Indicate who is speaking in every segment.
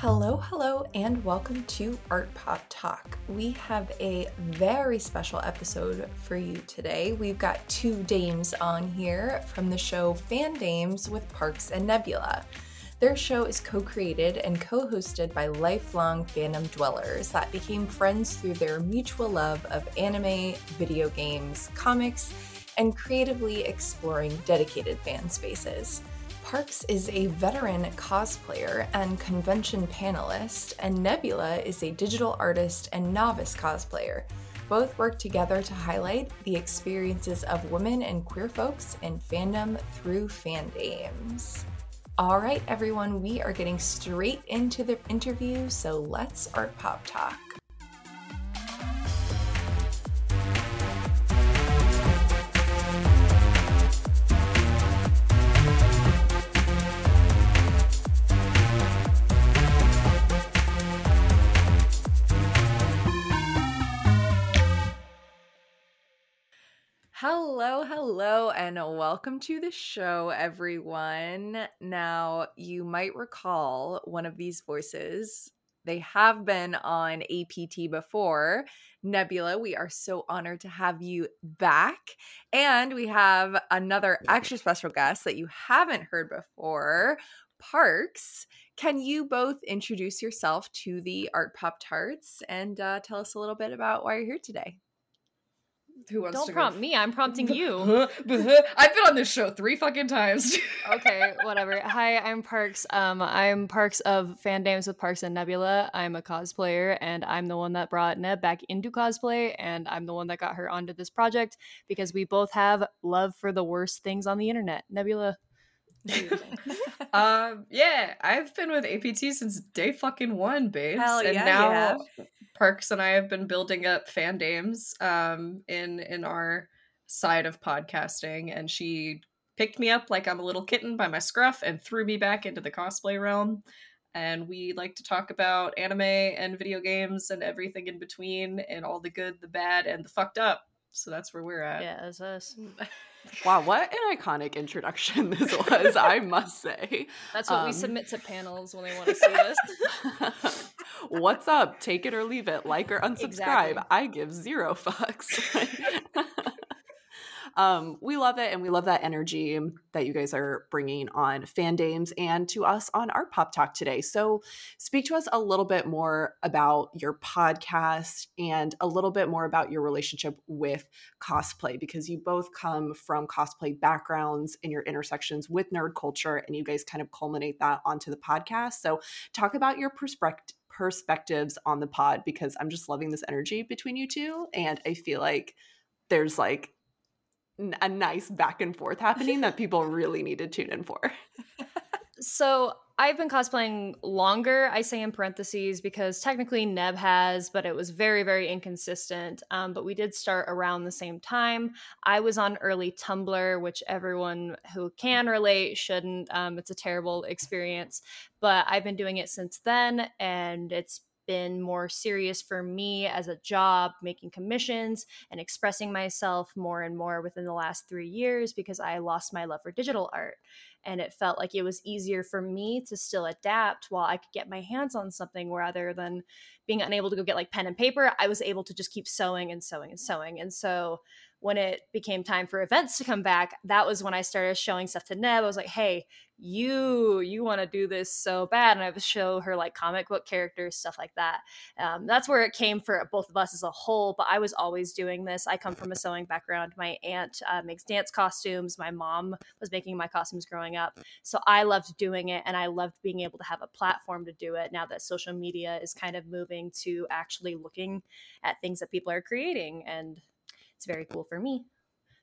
Speaker 1: Hello, hello, and welcome to Artpop Talk. We have a very special episode for you today. We've got two dames on here from the show Fandames with Parks and Nebula. Their show is co created and co hosted by lifelong fandom dwellers that became friends through their mutual love of anime, video games, comics, and creatively exploring dedicated fan spaces. Parks is a veteran cosplayer and convention panelist, and Nebula is a digital artist and novice cosplayer. Both work together to highlight the experiences of women and queer folks in fandom through Fandames. All right, everyone, we are getting straight into the interview, so let's art pop talk. Hello, hello, and welcome to the show, everyone. Now, you might recall one of these voices. They have been on APT before. Nebula, we are so honored to have you back. And we have another extra special guest that you haven't heard before, Parks. Can you both introduce yourself to the Art Pop Tarts and uh, tell us a little bit about why you're here today?
Speaker 2: Who wants
Speaker 3: Don't
Speaker 2: to
Speaker 3: prompt
Speaker 2: go?
Speaker 3: me. I'm prompting you.
Speaker 2: I've been on this show three fucking times.
Speaker 3: okay, whatever. Hi, I'm Parks. Um, I'm Parks of Fandames with Parks and Nebula. I'm a cosplayer, and I'm the one that brought Neb back into cosplay, and I'm the one that got her onto this project because we both have love for the worst things on the internet. Nebula.
Speaker 2: um, yeah, I've been with APT since day fucking one, babes.
Speaker 1: Hell
Speaker 2: and
Speaker 1: yeah,
Speaker 2: now
Speaker 1: have.
Speaker 2: Parks and I have been building up Fandames um in in our side of podcasting, and she picked me up like I'm a little kitten by my scruff and threw me back into the cosplay realm. And we like to talk about anime and video games and everything in between, and all the good, the bad, and the fucked up. So that's where we're at.
Speaker 3: Yeah, that's us.
Speaker 4: Wow, what an iconic introduction this was, I must say.
Speaker 3: That's what we
Speaker 4: Um,
Speaker 3: submit to panels when they want to see us.
Speaker 4: What's up? Take it or leave it. Like or unsubscribe.
Speaker 3: Exactly.
Speaker 4: I give zero fucks. Um, we love it, and we love that energy that you guys are bringing on Fandames and to us on Artpop Talk today. So, speak to us a little bit more about your podcast and a little bit more about your relationship with cosplay because you both come from cosplay backgrounds in your intersections with nerd culture, and you guys kind of culminate that onto the podcast. So, talk about your perspective perspectives on the pod because I'm just loving this energy between you two and I feel like there's like a nice back and forth happening that people really need to tune in for.
Speaker 3: So I've been cosplaying longer, I say in parentheses, because technically Neb has, but it was very, very inconsistent. Um, but we did start around the same time. I was on early Tumblr, which everyone who can relate shouldn't. Um, it's a terrible experience. But I've been doing it since then, and it's been more serious for me as a job, making commissions and expressing myself more and more within the last three years because I lost my love for digital art and it felt like it was easier for me to still adapt while I could get my hands on something rather than being unable to go get like pen and paper. I was able to just keep sewing and sewing and sewing. And so when it became time for events to come back, that was when I started showing stuff to Neb. I was like, hey, you you want to do this so bad. And i would show her like comic book characters stuff like that. Um, that's where it came for both of us as a whole but i was always doing this. I come from a sewing background. My aunt uh, makes dance costumes. My mom was making my costumes growing up. So i loved doing it and i loved being able to have a platform to do it now that social media is kind of moving to actually looking at things that people are creating and it's very cool for me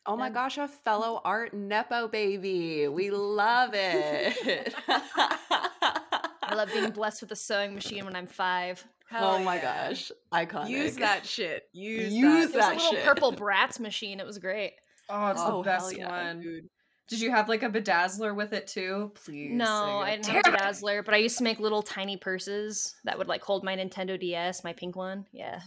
Speaker 4: Oh my
Speaker 3: Um,
Speaker 4: gosh, a fellow art nepo baby. We love it.
Speaker 3: i love being blessed with a sewing machine when i'm five
Speaker 1: Hell
Speaker 4: oh my
Speaker 1: yeah.
Speaker 4: gosh, iconic.
Speaker 1: Use that shit. Use,
Speaker 4: Use
Speaker 1: that.
Speaker 3: it was
Speaker 4: that
Speaker 3: a little
Speaker 4: shit.
Speaker 3: purple Bratz machine it was great
Speaker 2: Oh, it's
Speaker 4: Oh,
Speaker 2: the best
Speaker 4: yeah,
Speaker 2: one.
Speaker 1: Dude.
Speaker 2: Did you have like a bedazzler with it too? Please.
Speaker 3: No,
Speaker 2: say
Speaker 3: I didn't have a bedazzler, but I used to make little tiny purses that would like hold my Nintendo DS, my pink one. Yeah.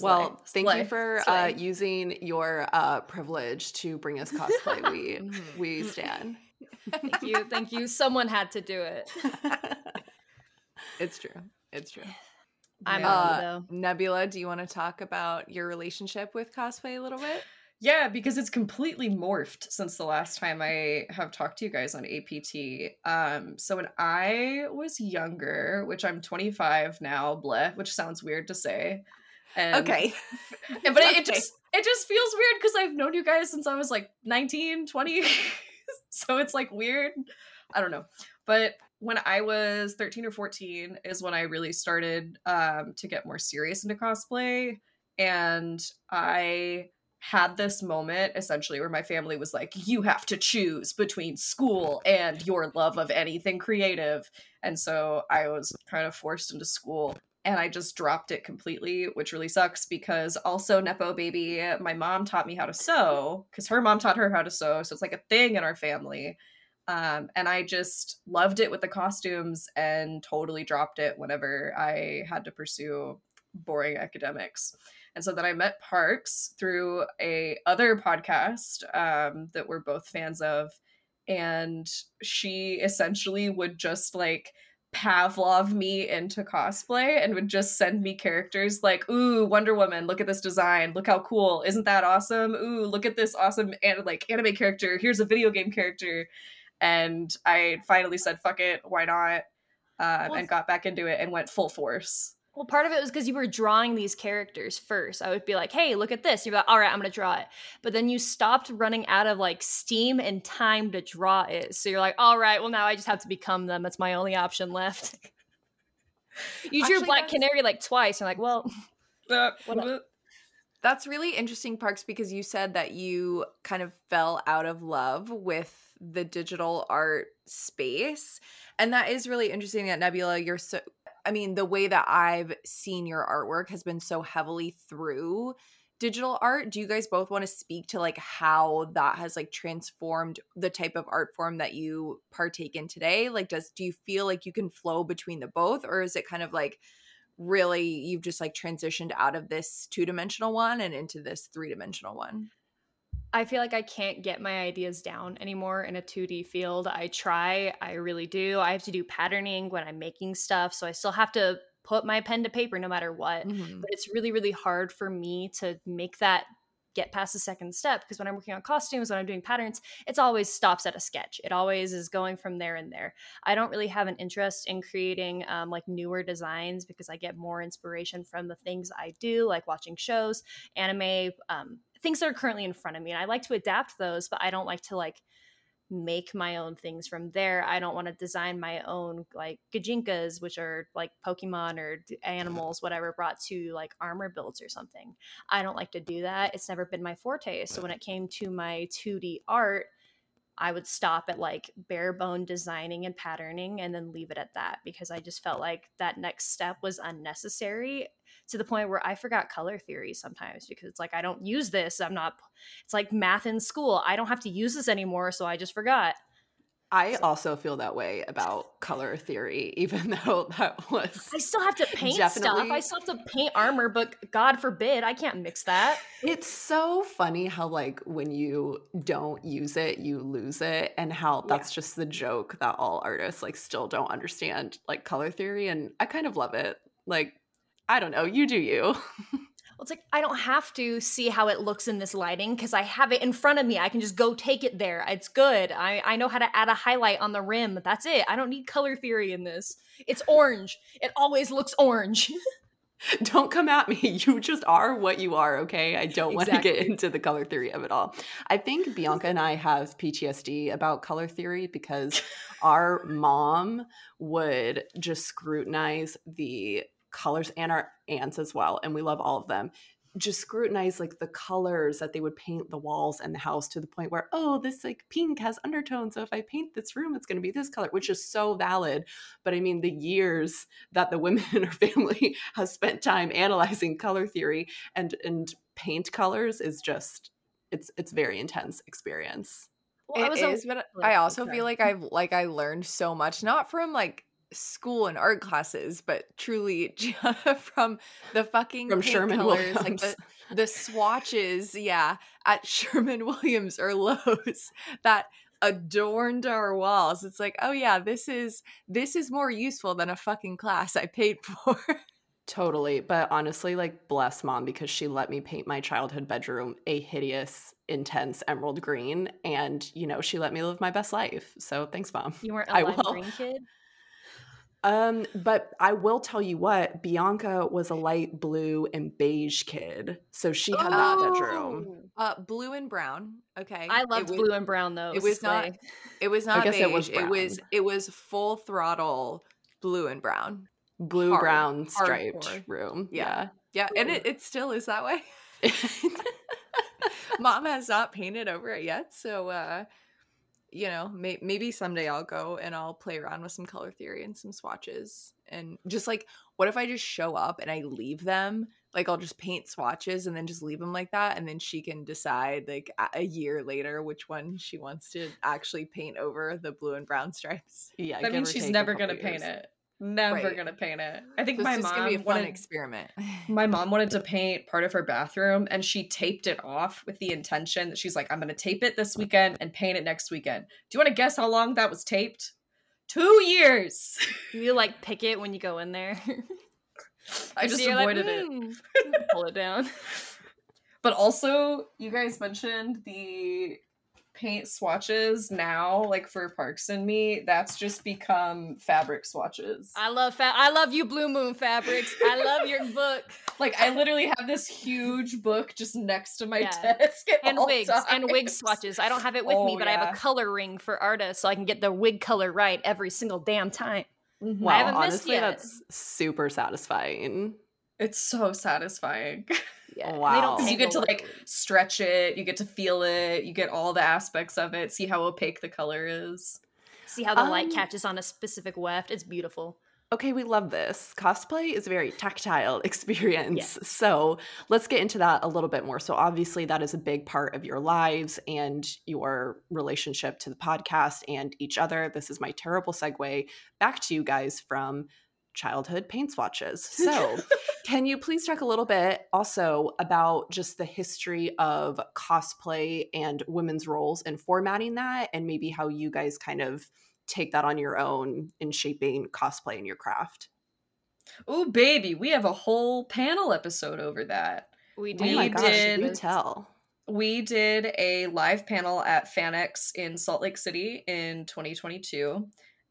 Speaker 4: Well, thank
Speaker 1: Slay.
Speaker 4: you for uh, using your uh, privilege to bring us cosplay. we
Speaker 1: Mhm.
Speaker 4: we stand.
Speaker 3: Thank you. Thank you. Someone had to do it.
Speaker 1: It's true. It's true.
Speaker 3: I'm
Speaker 2: Yeah.
Speaker 1: Uh. Nebula, do you want to talk about your relationship with cosplay a little bit?
Speaker 2: Yeah, because it's completely morphed since the last time I have talked to you guys on APT. Um, so when I was younger, which I'm 25 now, bleh, which sounds weird to say. And,
Speaker 1: Okay.
Speaker 2: But it, it just it just feels weird because I've known you guys since I was like 19, 20. so it's like weird. I don't know. But when I was 13 or 14 is when I really started um, to get more serious into cosplay. And I had this moment essentially where my family was like, you have to choose between school and your love of anything creative. And so I was kind of forced into school and I just dropped it completely, which really sucks because also Nepo baby, my mom taught me how to sew because her mom taught her how to sew. So it's like a thing in our family. Um, and I just loved it with the costumes and totally dropped it whenever I had to pursue boring academics. And so then I met Parks through a other podcast um, that we're both fans of, and she essentially would just like Pavlov me into cosplay and would just send me characters like, ooh, Wonder Woman, look at this design, look how cool, isn't that awesome? Ooh, look at this awesome an- like anime character. Here's a video game character, and I finally said, fuck it, why not? Um,
Speaker 3: Well,
Speaker 2: and got back into it and went full force.
Speaker 3: Well, part of it was because you were drawing these characters first. I would be like, "Hey, look at this." You're like, "All right, I'm gonna draw it," but then you stopped running out of like steam and time to draw it. So you're like, "All right, well now I just have to become them. That's my only option left." you drew
Speaker 1: Actually,
Speaker 3: Black Canary like twice. You're like, "Well,
Speaker 2: Uh,
Speaker 1: That's really interesting, Parks, because you said that you kind of fell out of love with the digital art space. And that is really interesting that Nebula, you're so, I mean, the way that I've seen your artwork has been so heavily through digital art. Do you guys both want to speak to like how that has like transformed the type of art form that you partake in today? Like, does, do you feel like you can flow between the both, or is it kind of like, really you've just like transitioned out of this two-dimensional one and into this three-dimensional one
Speaker 3: I feel like I can't get my ideas down anymore in a 2D field. I try, I really do. I have to do patterning when I'm making stuff, so I still have to put my pen to paper no matter what.
Speaker 1: Mhm.
Speaker 3: But it's really, really hard for me to make that get past the second step because when I'm working on costumes, when I'm doing patterns, it's always stops at a sketch. It always is going from there and there. I don't really have an interest in creating um, like newer designs because I get more inspiration from the things I do, like watching shows, anime, um, things that are currently in front of me. And I like to adapt those, but I don't like to like make my own things from there. I don't want to design my own like gijinkas, which are like Pokemon or animals, whatever, brought to like armor builds or something. I don't like to do that. It's never been my forte. So when it came to my 2D art, I would stop at like bare bone designing and patterning and then leave it at that because I just felt like that next step was unnecessary to the point where I forgot color theory sometimes because it's like I don't use this. I'm not it's like math in school. I don't have to use this anymore, so I just forgot.
Speaker 4: I also feel that way about color theory, even though that was
Speaker 3: I still have to paint stuff. I still have to paint armor, but God forbid, I can't mix that.
Speaker 4: It's so funny how like when you don't use it, you lose it, and how that's just the joke that all artists like still don't understand like color theory, and I kind of love it. Like, I don't know, you do you.
Speaker 3: Well, it's like I don't have to see how it looks in this lighting because I have it in front of me. I can just go take it there. It's good. I, I know how to add a highlight on the rim. That's it. I don't need color theory in this. It's orange. It always looks orange.
Speaker 4: don't come at me. You just are what you are, okay? I don't want to get into the color theory of it all. I think Bianca and I have PTSD about color theory because our mom would just scrutinize the colors and our aunts as well, and we love all of them. Just scrutinize like the colors that they would paint the walls and the house to the point where, oh, this like pink has undertones. So if I paint this room, it's going to be this color, which is so valid. But I mean, the years that the women in our family has spent time analyzing color theory and and paint colors is just it's it's very intense experience.
Speaker 3: Well, I
Speaker 1: It
Speaker 3: was a-
Speaker 1: but I also
Speaker 3: okay.
Speaker 1: feel like I've like I learned so much, not from like school and art classes, but truly from the fucking
Speaker 4: From Sherman
Speaker 1: colors, like
Speaker 4: Williams.
Speaker 1: the, the swatches, yeah, at Sherman Williams or Lowe's that adorned our walls. It's like, oh yeah, this is this is more useful than a fucking class I paid for.
Speaker 4: Totally. But honestly, like, bless mom because she let me paint my childhood bedroom a hideous, intense emerald green. And, you know, she let me live my best life. So thanks, mom.
Speaker 3: You weren't a
Speaker 4: I
Speaker 3: lime
Speaker 4: will.
Speaker 3: green kid.
Speaker 4: Um, but I will tell you what, Bianca was a light blue and beige kid. So she had that bedroom.
Speaker 1: Uh, blue and brown. Okay,
Speaker 3: I
Speaker 1: It
Speaker 3: loved
Speaker 1: was-
Speaker 3: blue and brown though.
Speaker 1: it was not- It was not
Speaker 4: guess
Speaker 1: beige.
Speaker 4: it was
Speaker 1: It was it was full throttle blue and brown.
Speaker 4: Blue
Speaker 1: Hard-
Speaker 4: brown striped
Speaker 1: hardcore.
Speaker 4: room.
Speaker 1: Yeah. Yeah, and it, it still is that way. Mom has not painted over it yet, so uh you know, may- maybe someday I'll go and I'll play around with some color theory and some swatches and just like what if I just show up and I leave them? Like I'll just paint swatches and then just leave them like that and then she can decide like a- a year later which one she wants to actually paint over the blue and brown stripes.
Speaker 4: yeah.
Speaker 2: that
Speaker 4: give
Speaker 2: means she's never gonna paint it. Never
Speaker 1: Right.
Speaker 2: gonna paint it. I think
Speaker 1: So
Speaker 2: my
Speaker 1: it's just gonna be a
Speaker 2: mom
Speaker 1: fun
Speaker 2: wanted
Speaker 1: experiment.
Speaker 2: my mom wanted to paint part of her bathroom and she taped it off with the intention that she's like, I'm gonna tape it this weekend and paint it next weekend. Do you want to guess how long that was taped? Two years.
Speaker 3: You like pick it when you go in there.
Speaker 2: I just
Speaker 3: you're like,
Speaker 2: avoided it.
Speaker 3: "Mm," Pull it down.
Speaker 2: But also, you guys mentioned the paint swatches now, like for Parks and Me, that's just become fabric swatches.
Speaker 3: I love fa- I love you, Blue Moon Fabrics. I love your book
Speaker 2: Like I literally have this huge book just next to my
Speaker 3: Yeah.
Speaker 2: desk at
Speaker 3: and
Speaker 2: all
Speaker 3: wigs and wig swatches. I don't have it with me,
Speaker 2: Oh,
Speaker 3: but I have a color ring for artists, so I can get the wig color right every single damn time.
Speaker 2: Mhm.
Speaker 4: Wow,
Speaker 3: haven't missed
Speaker 4: honestly,
Speaker 3: yet.
Speaker 4: that's super satisfying.
Speaker 2: It's so satisfying.
Speaker 3: Yeah,
Speaker 4: Wow.
Speaker 3: Don't
Speaker 2: Because you get to like stretch it, you get to feel it, you get all the aspects of it, see how opaque the color is.
Speaker 3: see how the light
Speaker 4: Um,
Speaker 3: catches on a specific weft. It's beautiful.
Speaker 4: Okay, we love this. Cosplay is a very tactile experience. So let's get into that a little bit more. So, obviously, that is a big part of your lives and your relationship to the podcast and each other. This is my terrible segue back to you guys from childhood paint swatches. So, can you please talk a little bit also about just the history of cosplay and women's roles and formatting that, and maybe how you guys kind of take that on your own in shaping cosplay in your craft?
Speaker 2: Oh, baby, we have a whole panel episode over that.
Speaker 3: We oh
Speaker 2: We
Speaker 4: oh my gosh,
Speaker 2: did-
Speaker 4: do tell.
Speaker 2: We did a live panel at FanX in Salt Lake City in 2022.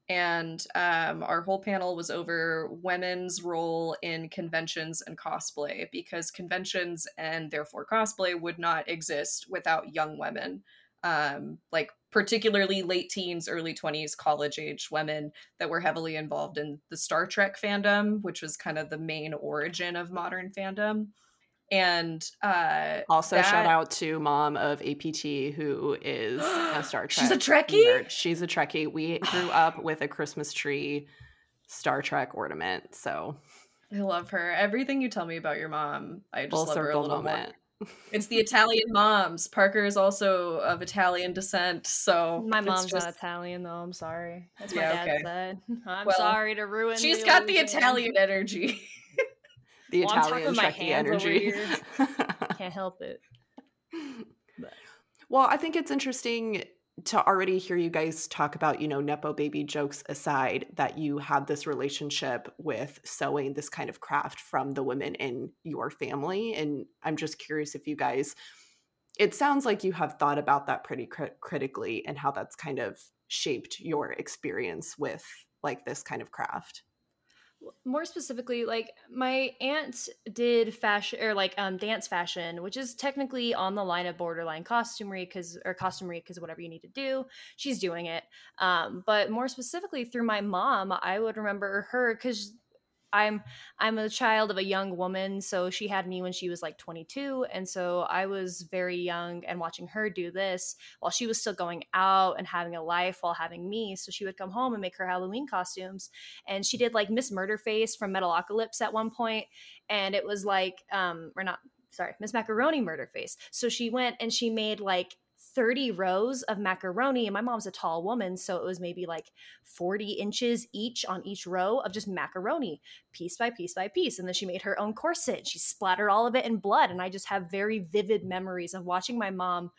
Speaker 2: And um, our whole panel was over women's role in conventions and cosplay because conventions and therefore cosplay would not exist without young women. Um, like, particularly late teens, early 20s, college age women that were heavily involved in the Star Trek fandom, which was kind of the main origin of modern fandom. And uh,
Speaker 4: Also, shout out to mom of APT, who is a Star Trek.
Speaker 2: She's a Trekkie?
Speaker 4: nerd. She's a Trekkie. We grew up with a Christmas tree Star Trek ornament. So,
Speaker 2: I love her. Everything you tell me about your mom, I just
Speaker 4: full
Speaker 2: love her a little
Speaker 4: moment.
Speaker 2: more. It's the Italian moms. Parker is also of Italian descent, so
Speaker 3: My mom's
Speaker 2: just-
Speaker 3: not Italian though. I'm sorry. That's my
Speaker 2: Yeah,
Speaker 3: dad
Speaker 2: okay.
Speaker 3: said. I'm
Speaker 2: Well,
Speaker 3: sorry to ruin.
Speaker 2: She's got the. Italian energy.
Speaker 4: The
Speaker 3: Well,
Speaker 4: Italian Trekkie energy.
Speaker 3: Can't help it.
Speaker 4: Well, I think it's interesting to already hear you guys talk about, you know, Nepo baby jokes aside, that you had this relationship with sewing this kind of craft from the women in your family. And I'm just curious if you guys, it sounds like you have thought about that pretty crit- critically and how that's kind of shaped your experience with like this kind of craft.
Speaker 3: More specifically like my aunt did fashion or like um dance fashion which is technically on the line of borderline costumery because or costumery because whatever you need to do she's doing it. Um but more specifically through my mom i would remember her because i'm i'm a child of a young woman so she had me when she was like 22 and so i was very young and watching her do this while she was still going out and having a life while having me so she would come home and make her halloween costumes and she did like Miss Murderface from Metalocalypse at one point, and it was like, um, or not, sorry, Miss Macaroni Murderface. So she went and she made like 30 rows of macaroni, and my mom's a tall woman, so it was maybe like 40 inches each on each row of just macaroni, piece by piece by piece. And then she made her own corset. She splattered all of it in blood, and I just have very vivid memories of watching my mom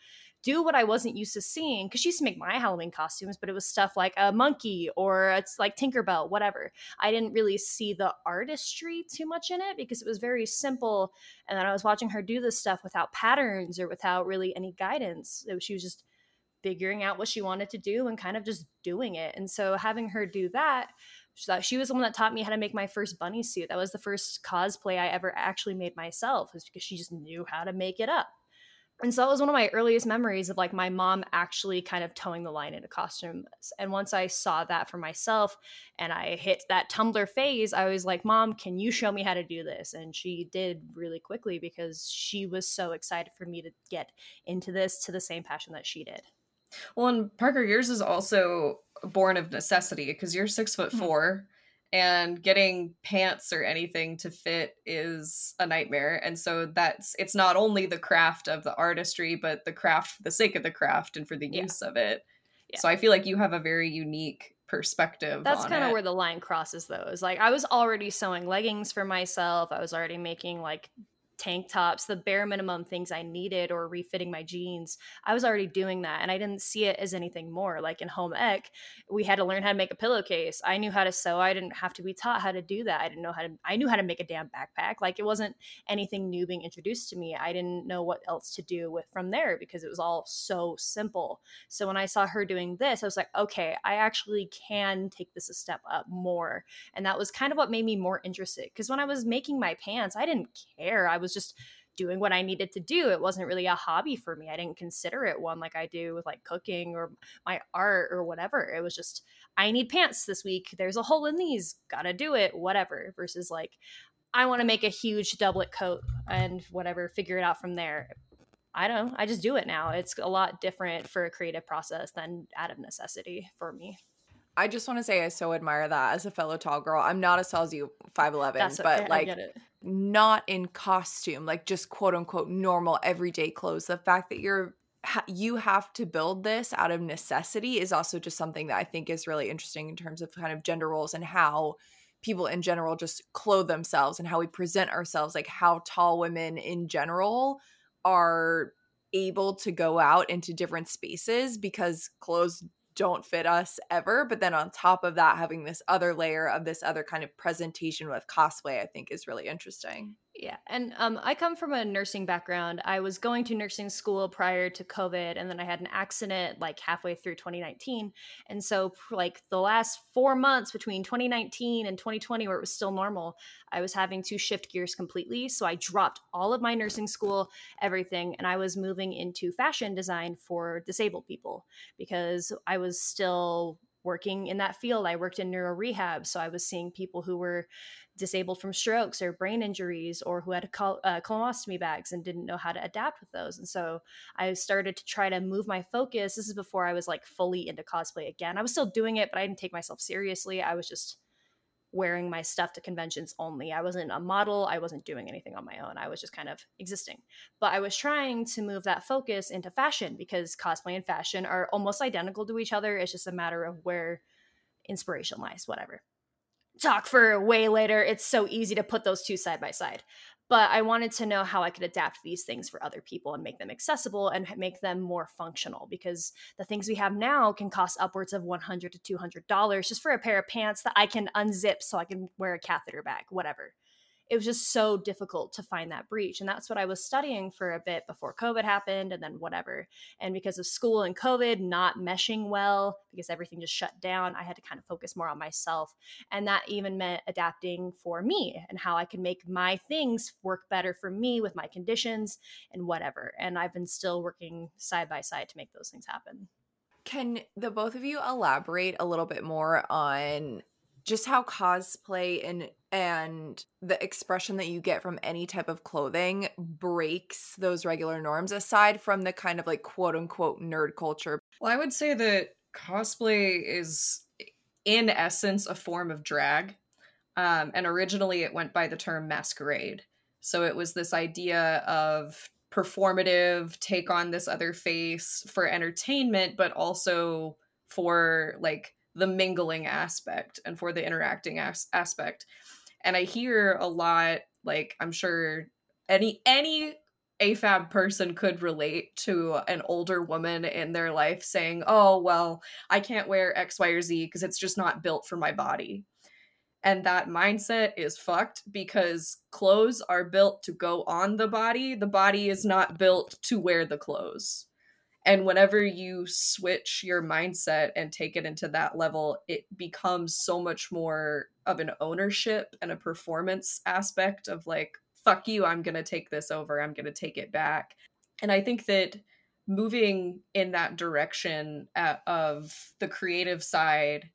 Speaker 3: do what I wasn't used to seeing because she used to make my Halloween costumes, but it was stuff like a monkey or it's like Tinkerbell, whatever. I didn't really see the artistry too much in it because it was very simple. And then I was watching her do this stuff without patterns or without really any guidance. She was just figuring out what she wanted to do and kind of just doing it. And so having her do that she was the one that taught me how to make my first bunny suit. That was the first cosplay I ever actually made myself, was because she just knew how to make it up. And so that was one of my earliest memories of like my mom actually kind of toeing the line into costumes. And once I saw that for myself and I hit that Tumblr phase, I was like, Mom, can you show me how to do this? And she did really quickly because she was so excited for me to get into this to the same passion that she did.
Speaker 2: Well, and Parker, yours is also born of necessity because you're six foot mm-hmm. 4 and getting pants or anything to fit is a nightmare and so that's it's not only the craft of the artistry but the craft for the sake of the craft and for the yeah. use of it yeah. so i feel like you have a very unique perspective
Speaker 3: that's kind of where the line crosses those like i was already sewing leggings for myself i was already making like tank tops, the bare minimum things I needed or refitting my jeans. I was already doing that and I didn't see it as anything more. Like in home ec, we had to learn how to make a pillowcase. I knew how to sew. I didn't have to be taught how to do that. I didn't know how to I knew how to make a damn backpack. Like it wasn't anything new being introduced to me. I didn't know what else to do with from there because it was all so simple. So when I saw her doing this, I was like, okay, I actually can take this a step up more. And that was kind of what made me more interested because when I was making my pants, I didn't care. I was just doing what I needed to do. It wasn't really a hobby for me. I didn't consider it one like I do with like cooking or my art or whatever. It was just, I need pants this week. There's a hole in these. Gotta do it, whatever. Versus like, I want to make a huge doublet coat and whatever, figure it out from there. I don't know. I just do it now. It's a lot different for a creative process than out of necessity for me.
Speaker 1: I just want to say I so admire that as a fellow tall girl. I'm not as tall as you, 5'11, but like not in costume, like just quote unquote normal everyday clothes. The fact that you're you have to build this out of necessity is also just something that I think is really interesting in terms of kind of gender roles and how people in general just clothe themselves and how we present ourselves, like how tall women in general are able to go out into different spaces because clothes don't fit us ever. But then on top of that, having this other layer of this other kind of presentation with cosplay, I think is really interesting.
Speaker 3: Yeah, and um, I come from a nursing background. I was going to nursing school prior to COVID, and then I had an accident like halfway through 2019. And so, like the last four months between 2019 and 2020, where it was still normal, I was having to shift gears completely. So I dropped all of my nursing school, everything, and I was moving into fashion design for disabled people because I was still working in that field. I worked in neuro rehab, so I was seeing people who were disabled from strokes or brain injuries or who had col- uh, colostomy bags and didn't know how to adapt with those. And so I started to try to move my focus. This is before I was like fully into cosplay again. I was still doing it, but I didn't take myself seriously. I was just wearing my stuff to conventions only. I wasn't a model. I wasn't doing anything on my own. I was just kind of existing. But I was trying to move that focus into fashion because cosplay and fashion are almost identical to each other. It's just a matter of where inspiration lies, whatever talk for way later. It's so easy to put those two side by side. But I wanted to know how I could adapt these things for other people and make them accessible and make them more functional because the things we have now can cost upwards of 100 to $200 just for a pair of pants that I can unzip so I can wear a catheter bag, whatever it was just so difficult to find that breach. And that's what I was studying for a bit before COVID happened and then whatever. And because of school and COVID not meshing well, because everything just shut down, I had to kind of focus more on myself. And that even meant adapting for me and how I could make my things work better for me with my conditions and whatever. And I've been still working side by side to make those things happen.
Speaker 1: Can the both of you elaborate a little bit more on just how cosplay and and the expression that you get from any type of clothing breaks those regular norms aside from the kind of like quote unquote nerd culture.
Speaker 2: Well, I would say that cosplay is in essence a form of drag. Um, and originally it went by the term masquerade. So it was this idea of performative, take on this other face for entertainment, but also for like the mingling aspect and for the interacting as- aspect and i hear a lot like i'm sure any any AFAB person could relate to an older woman in their life saying, Oh, well, I can't wear X, Y, or Z because it's just not built for my body. And that mindset is fucked because clothes are built to go on the body. The body is not built to wear the clothes. And whenever you switch your mindset and take it into that level, it becomes so much more of an ownership and a performance aspect of like, fuck you, I'm going to take this over, I'm going to take it back. And I think that moving in that direction at, uh, of the creative side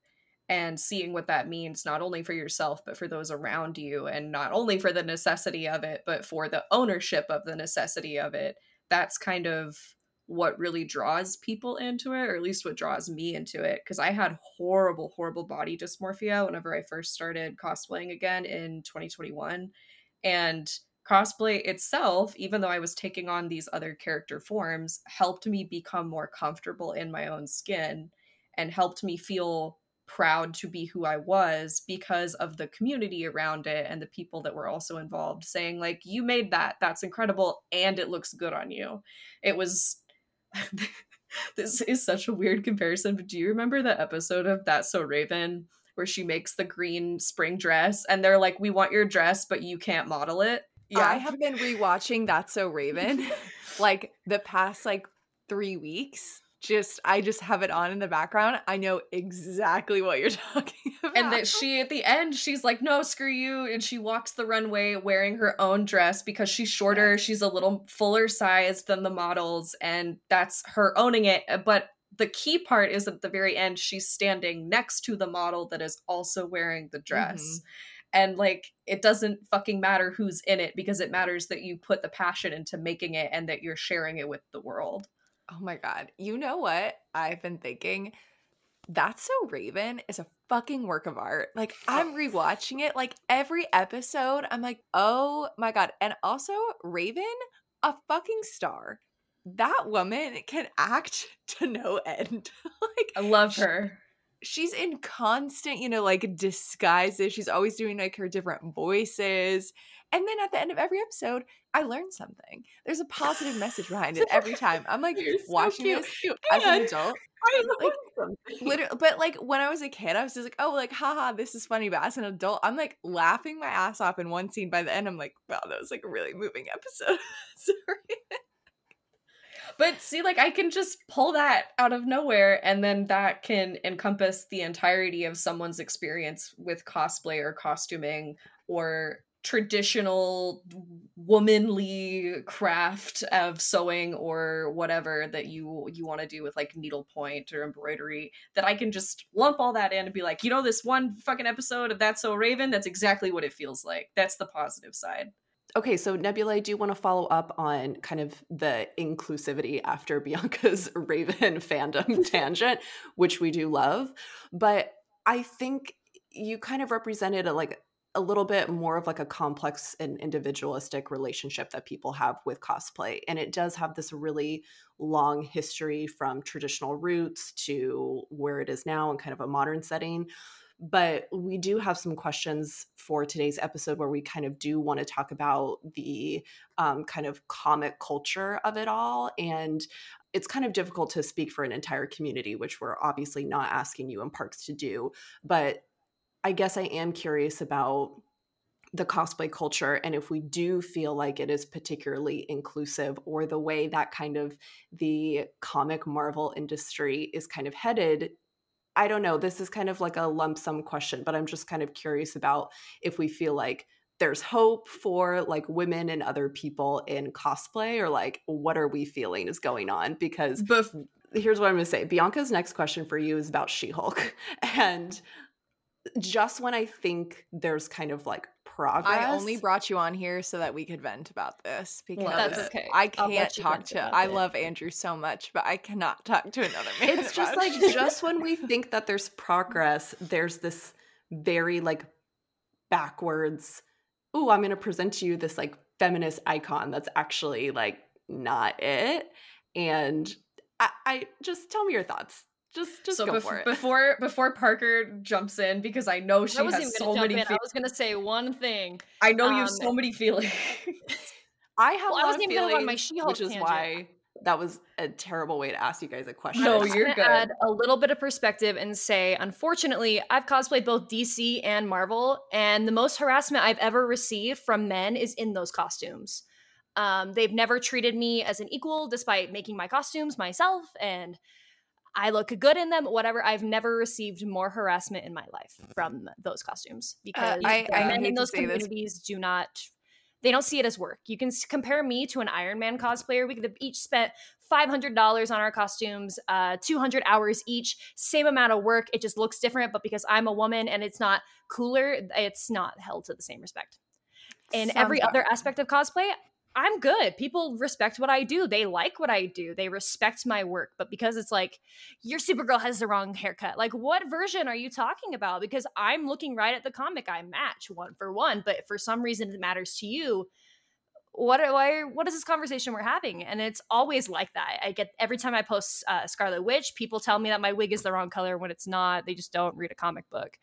Speaker 2: and seeing what that means not only for yourself but for those around you and not only for the necessity of it but for the ownership of the necessity of it that's kind of what really draws people into it or at least what draws me into it because i had horrible horrible body dysmorphia whenever i first started cosplaying again in 2021 and cosplay itself even though i was taking on these other character forms helped me become more comfortable in my own skin and helped me feel proud to be who I was because of the community around it and the people that were also involved saying like you made that that's incredible and it looks good on you. It was this is such a weird comparison but do you remember the episode of That's So Raven where she makes the green spring dress and they're like we want your dress but you can't model it?
Speaker 1: Yeah. I have been rewatching That's So Raven like the past like 3 weeks just I just have it on in the background. I know exactly what you're talking about.
Speaker 2: And that she at the end she's like, "No, screw you." And she walks the runway wearing her own dress because she's shorter, she's a little fuller sized than the models and that's her owning it. Uh, but the key part is at the very end she's standing next to the model that is also wearing the dress. Mm-hmm. And like it doesn't fucking matter who's in it because it matters that you put the passion into making it and that you're sharing it with the world.
Speaker 1: Oh my God. You know what I've been thinking? That's So Raven is a fucking work of art. Like, I'm oh. rewatching it like every episode. I'm like, oh my God. And also, Raven, a fucking star. That woman can act to no end.
Speaker 2: like, I love her.
Speaker 1: she's in constant, you know, like disguises. She's always doing like her different voices. And then at the end of every episode, I learned something. There's a positive message behind it every time. I'm like You're watching so this as an adult. I like, something. Literally, but like when I was a kid, I was just like, oh, like, haha, this is funny. But as an adult, I'm like laughing my ass off in one scene. By the end, I'm like, wow, that was like a really moving episode. Sorry.
Speaker 2: But see, like I can just pull that out of nowhere, and then that can encompass the entirety of someone's experience with cosplay or costuming or traditional womanly craft of sewing or whatever that you you want to do with like needlepoint or embroidery that I can just lump all that in and be like, you know, this one fucking episode of That's So Raven, that's exactly what it feels like. That's the positive side.
Speaker 4: Okay, so Nebula, I do want to follow up on kind of the inclusivity after Bianca's Raven fandom tangent, which we do love. But I think you kind of represented a, like a little bit more of like a complex and individualistic relationship that people have with cosplay and it does have this really long history from traditional roots to where it is now in kind of a modern setting but we do have some questions for today's episode where we kind of do want to talk about the um, kind of comic culture of it all and it's kind of difficult to speak for an entire community which we're obviously not asking you in parks to do but I guess I am curious about the cosplay culture and if we do feel like it is particularly inclusive or the way that kind of the comic marvel industry is kind of headed i don't know this is kind of like a lump sum question but i'm just kind of curious about if we feel like there's hope for like women and other people in cosplay or like what are we feeling is going on? Because Bef- here's what i'm going to say bianca's next question for you is about she-hulk. And just when I think there's kind of like progress.
Speaker 1: I only brought you on here so that we could vent about this because that's okay. I can't talk to. I love Andrew so much, but I cannot talk to another man.
Speaker 4: It's just like just when we think that there's progress, there's this very like backwards. Oh, I'm going to present to you this like feminist icon that's actually like not it, and I, I just tell me your thoughts just just so go bef- for it.
Speaker 2: Before before Parker jumps in because I know she I has so many.
Speaker 3: Fe- I was gonna say one thing.
Speaker 2: I know um, you have so many feelings.
Speaker 4: I have
Speaker 3: Well,
Speaker 4: a
Speaker 3: I
Speaker 4: lot
Speaker 3: wasn't
Speaker 4: of
Speaker 3: even gonna go on my She-Hulk
Speaker 4: which is
Speaker 3: tangent.
Speaker 4: why that was a terrible way to ask you guys a question.
Speaker 2: No,
Speaker 3: I'm
Speaker 2: you're
Speaker 3: gonna
Speaker 2: good.
Speaker 3: Add a little bit of perspective and say, unfortunately, I've cosplayed both DC and Marvel, and the most harassment I've ever received from men is in those costumes. Um, they've never treated me as an equal, despite making my costumes myself, and I look good in them. Whatever, I've never received more harassment in my life from those costumes because
Speaker 1: I-
Speaker 3: the
Speaker 1: I
Speaker 3: men
Speaker 4: hate
Speaker 3: in those
Speaker 4: say this.
Speaker 3: communities do not. They don't see it as work. You can compare me to an Iron Man cosplayer. We could have each spent five hundred dollars on our costumes, uh, two hundred hours each, same amount of work. It just looks different, but because I'm a woman and it's not cooler, it's not held to the same respect. In every
Speaker 1: Sounds
Speaker 3: other aspect of cosplay, I'm good. People respect what I do. They like what I do. They respect my work. But because it's like your Supergirl has the wrong haircut, like what version are you talking about? Because I'm looking right at the comic I match one for one, but for some reason it matters to you. What why what is this conversation we're having? And it's always like that. I get every time I post uh, Scarlet Witch, people tell me that my wig is the wrong color when it's not. They just don't read a comic book.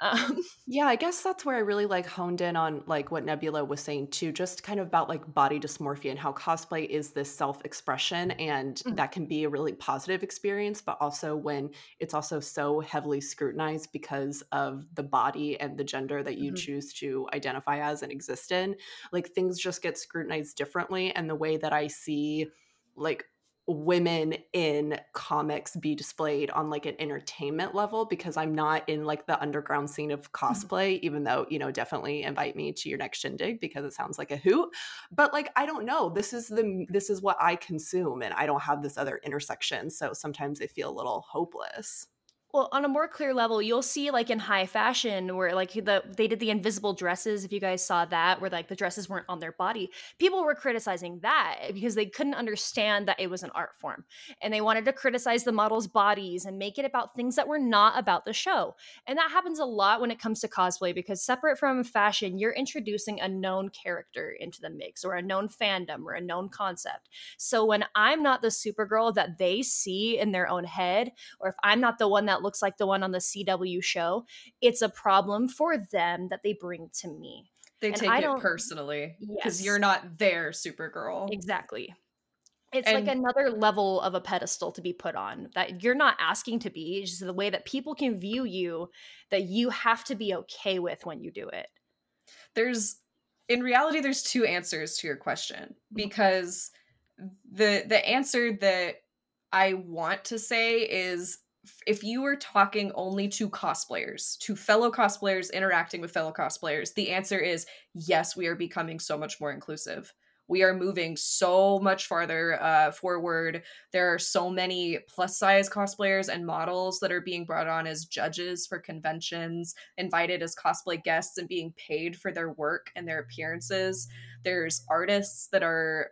Speaker 3: Um,
Speaker 4: Yeah, I guess that's where I really like honed in on like what Nebula was saying too, just kind of about like body dysmorphia and how cosplay is this self-expression and
Speaker 3: Mhm.
Speaker 4: that can be a really positive experience, but also when it's also so heavily scrutinized because of the body and the gender that you
Speaker 3: Mhm.
Speaker 4: choose to identify as and exist in, like things just get scrutinized differently and the way that I see like women in comics be displayed on like an entertainment level because I'm not in like the underground scene of mm-hmm. cosplay, even though, you know, definitely invite me to your next shindig because it sounds like a hoot. But like, I don't know. This is the this is what I consume and I don't have this other intersection. So sometimes I feel a little hopeless.
Speaker 3: Well, on a more clear level, you'll see like in high fashion where like the they did the invisible dresses. If you guys saw that, where like the dresses weren't on their body, people were criticizing that because they couldn't understand that it was an art form, and they wanted to criticize the models' bodies and make it about things that were not about the show. And that happens a lot when it comes to cosplay because separate from fashion, you're introducing a known character into the mix or a known fandom or a known concept. So when I'm not the Supergirl that they see in their own head, or if I'm not the one that looks like the one on the CW show, it's a problem for them that they bring to me.
Speaker 2: They
Speaker 3: And
Speaker 2: take
Speaker 3: I
Speaker 2: it personally because
Speaker 3: Yes.
Speaker 2: you're not their Supergirl.
Speaker 3: Exactly. It's
Speaker 2: And-
Speaker 3: like another level of a pedestal to be put on that you're not asking to be. It's just the way that people can view you that you have to be okay with when you do it.
Speaker 2: there's in reality there's two answers to your question
Speaker 3: Mhm.
Speaker 2: because the the answer that I want to say is if you were talking only to cosplayers, to fellow cosplayers interacting with fellow cosplayers, the answer is yes, we are becoming so much more inclusive. We are moving so much farther uh, forward. There are so many plus size cosplayers and models that are being brought on as judges for conventions, invited as cosplay guests, and being paid for their work and their appearances. There's artists that are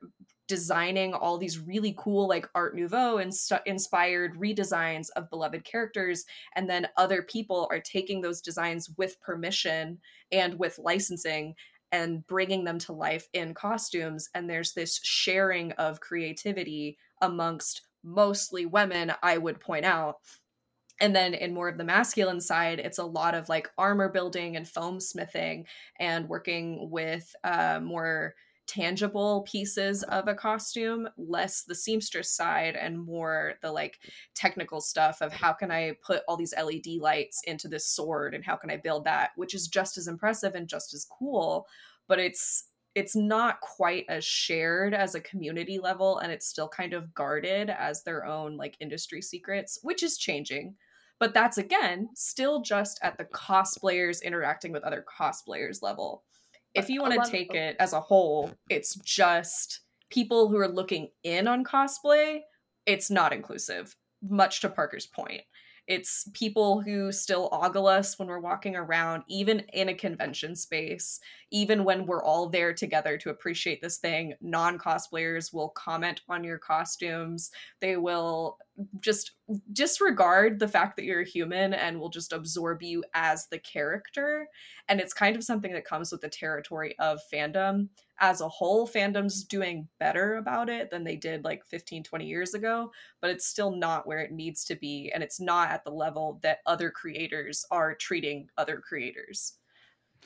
Speaker 2: designing all these really cool like art nouveau and inspired redesigns of beloved characters and then other people are taking those designs with permission and with licensing and bringing them to life in costumes and there's this sharing of creativity amongst mostly women i would point out. And then in more of the masculine side it's a lot of like armor building and foam smithing and working with uh, more tangible pieces of a costume less the seamstress side and more the like technical stuff of how can i put all these led lights into this sword and how can i build that which is just as impressive and just as cool but it's it's not quite as shared as a community level and it's still kind of guarded as their own like industry secrets which is changing but that's again still just at the cosplayers interacting with other cosplayers level if you want to take it as a whole it's just people who are looking in on cosplay it's not inclusive much to parker's point. It's people who still ogle us when we're walking around even in a convention space even when we're all there together to appreciate this thing non cosplayers will comment on your costumes they will just disregard the fact that you're a human and will just absorb you as the character. And it's kind of something that comes with the territory of fandom. As a whole fandom's doing better about it than they did like 15 20 years ago but it's still not where it needs to be and it's not at the level that other creators are treating other creators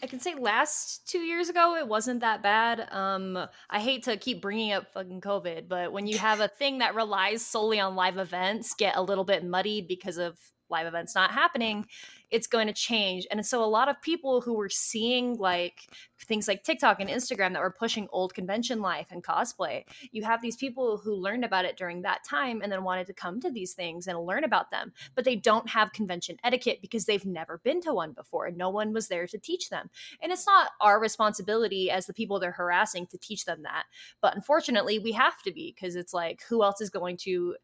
Speaker 3: I can say last two years ago it wasn't that bad. Um, I hate to keep bringing up fucking COVID, but when you have a thing that relies solely on live events get a little bit muddied because of live events not happening, it's going to change. And so a lot of people who were seeing like things like TikTok and Instagram that were pushing old convention life and cosplay, you have these people who learned about it during that time and then wanted to come to these things and learn about them, but they don't have convention etiquette because they've never been to one before and no one was there to teach them. And it's not our responsibility as the people they're harassing to teach them that. But unfortunately, we have to be because it's like who else is going to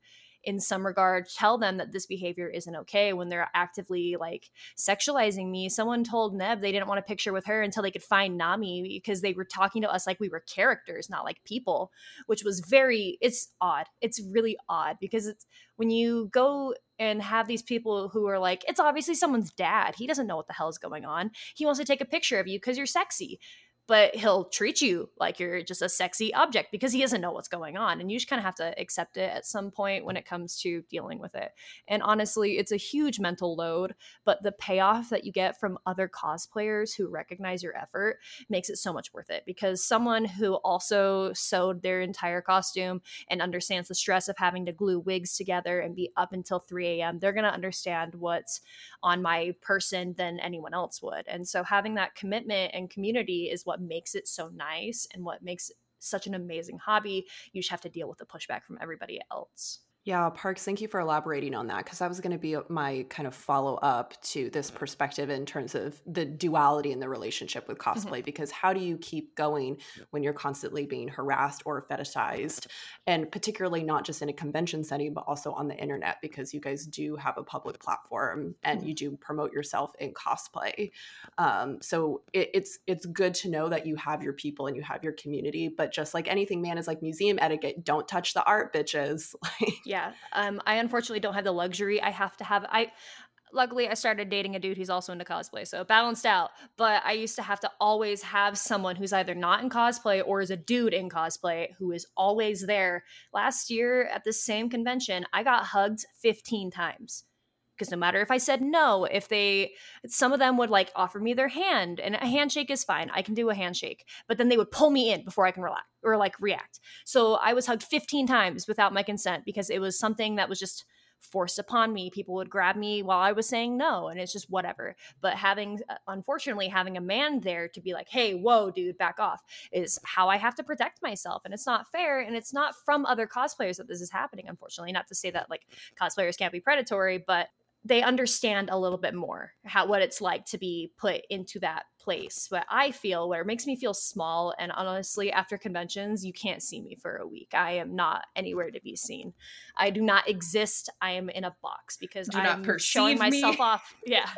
Speaker 3: in some regard tell them that this behavior isn't okay when they're actively like sexualizing me. Someone told Neb they didn't want a picture with her until they could find Nami because they were talking to us like we were characters, not like people, which was very it's odd. It's really odd because it's when you go and have these people who are like, it's obviously someone's dad. He doesn't know what the hell is going on. He wants to take a picture of you because you're sexy but he'll treat you like you're just a sexy object because he doesn't know what's going on. And you just kind of have to accept it at some point when it comes to dealing with it. And honestly, it's a huge mental load, but the payoff that you get from other cosplayers who recognize your effort makes it so much worth it because someone who also sewed their entire costume and understands the stress of having to glue wigs together and be up until 3 a.m., they're going to understand what's on my person than anyone else would. And so having that commitment and community is what makes it so nice and what makes such an amazing hobby. You just have to deal with the pushback from everybody else.
Speaker 4: Yeah, Parks, thank you for elaborating on that because that was going to be my kind of follow up to this perspective in terms of the duality in the relationship with mm-hmm. cosplay. Mm-hmm. Because how do you keep going when you're constantly being harassed or fetishized? And particularly not just in a convention setting, but also on the internet because you guys do have a public platform and mm-hmm. you do promote yourself in cosplay. Um, so it, it's it's good to know that you have your people and you have your community. But just like anything, man, is like museum etiquette. Don't touch the art, bitches. Like
Speaker 3: yeah. Um, I unfortunately don't have the luxury. I have to have I luckily I started dating a dude who's also into cosplay, so balanced out. But I used to have to always have someone who's either not in cosplay or is a dude in cosplay who is always there. Last year at the same convention, I got hugged 15 times. Because no matter if I said no, if they, some of them would like offer me their hand, and a handshake is fine. I can do a handshake, but then they would pull me in before I can relax or like react. So I was hugged 15 times without my consent because it was something that was just forced upon me. People would grab me while I was saying no, and it's just whatever. But having, uh, unfortunately, having a man there to be like, hey, whoa, dude, back off, is how I have to protect myself. And it's not fair. And it's not from other cosplayers that this is happening, unfortunately. Not to say that like cosplayers can't be predatory, but they understand a little bit more how what it's like to be put into that place. But i feel where it makes me feel small and honestly after conventions you can't see me for a week. I am not anywhere to be seen. I do not exist. I am in a box because
Speaker 2: do
Speaker 3: i'm showing myself off. Yeah.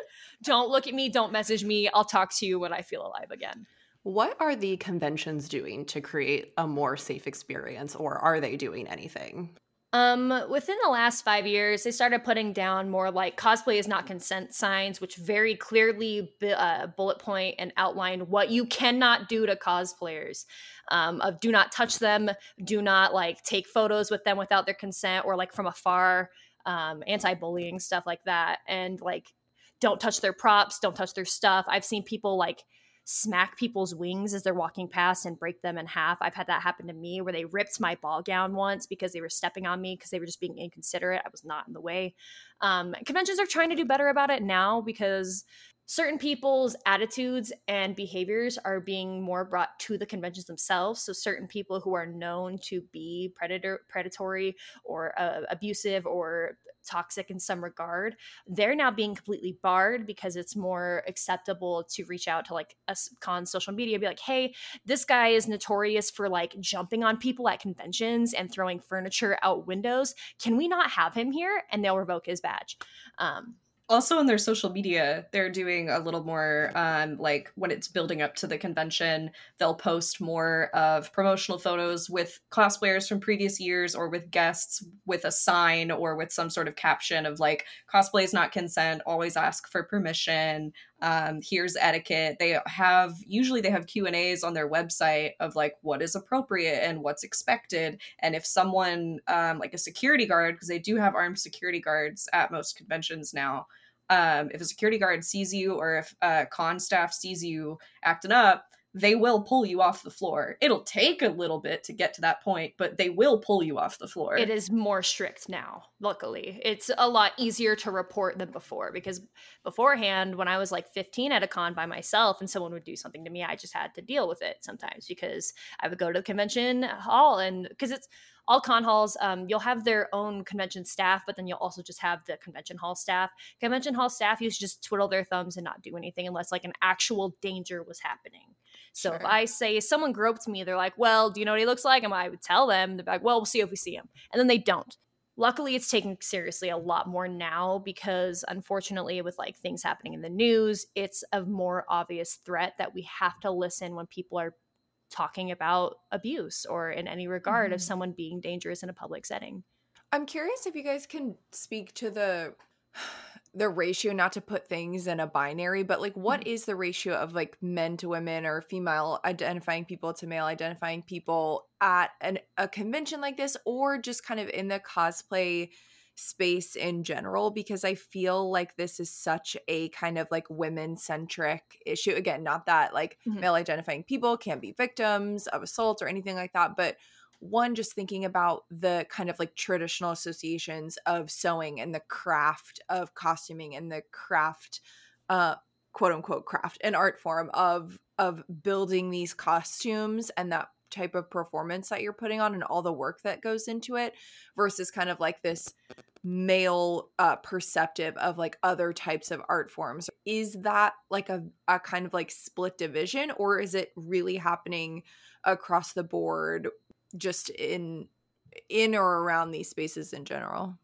Speaker 3: Don't look at me. Don't message me. I'll talk to you when i feel alive again.
Speaker 4: What are the conventions doing to create a more safe experience or are they doing anything
Speaker 3: um, within the last five years, they started putting down more like cosplay is not consent signs, which very clearly uh, bullet point and outline what you cannot do to cosplayers. Um, of do not touch them, do not like take photos with them without their consent or like from afar, um, anti-bullying stuff like that, and like don't touch their props, don't touch their stuff. I've seen people like smack people's wings as they're walking past and break them in half. I've had that happen to me where they ripped my ball gown once because they were stepping on me because they were just being inconsiderate. I was not in the way. Um, conventions are trying to do better about it now because certain people's attitudes and behaviors are being more brought to the conventions themselves. So certain people who are known to be predator predatory or uh, abusive or toxic in some regard they're now being completely barred because it's more acceptable to reach out to like a con social media be like hey this guy is notorious for like jumping on people at conventions and throwing furniture out windows. Can we not have him here? And they'll revoke his badge. Um,
Speaker 2: also on their social media they're doing a little more um, like when it's building up to the convention they'll post more of promotional photos with cosplayers from previous years or with guests with a sign or with some sort of caption of like cosplay is not consent always ask for permission um, here's etiquette. They have usually they have q and a's on their website of like what is appropriate and what's expected. And if someone um, like a security guard because they do have armed security guards at most conventions now um, if a security guard sees you or if con staff sees you acting up, they will pull you off the floor. It'll take a little bit to get to that point, but they will pull you off the floor.
Speaker 3: It is more strict now, luckily. It's a lot easier to report than before because beforehand, when I was like 15 at a con by myself and someone would do something to me, I just had to deal with it sometimes because I would go to the convention hall and because it's all con halls um, you'll have their own convention staff but then you'll also just have the convention hall staff convention hall staff used to just twiddle their thumbs and not do anything unless like an actual danger was happening so sure. if I say someone groped me, they're like, "Well, do you know what he looks like?" And I would tell them, they're like, "Well, we'll see if we see him," and then they don't. Luckily, it's taken seriously a lot more now because, unfortunately, with like things happening in the news, it's a more obvious threat that we have to listen when people are talking about abuse or in any regard mm-hmm. of someone being dangerous in a public setting.
Speaker 1: I'm curious if you guys can speak to the the ratio not to put things in a binary but like what mm-hmm. is the ratio of like men to women or female identifying people to male identifying people at an, a convention like this or just kind of in the cosplay space in general because i feel like this is such a kind of like women centric issue again not that like mm-hmm. male identifying people can't be victims of assault or anything like that but one just thinking about the kind of like traditional associations of sewing and the craft of costuming and the craft uh quote unquote craft and art form of of building these costumes and that type of performance that you're putting on and all the work that goes into it versus kind of like this male uh perceptive of like other types of art forms. Is that like a, a kind of like split division or is it really happening across the board just in in or around these spaces in general?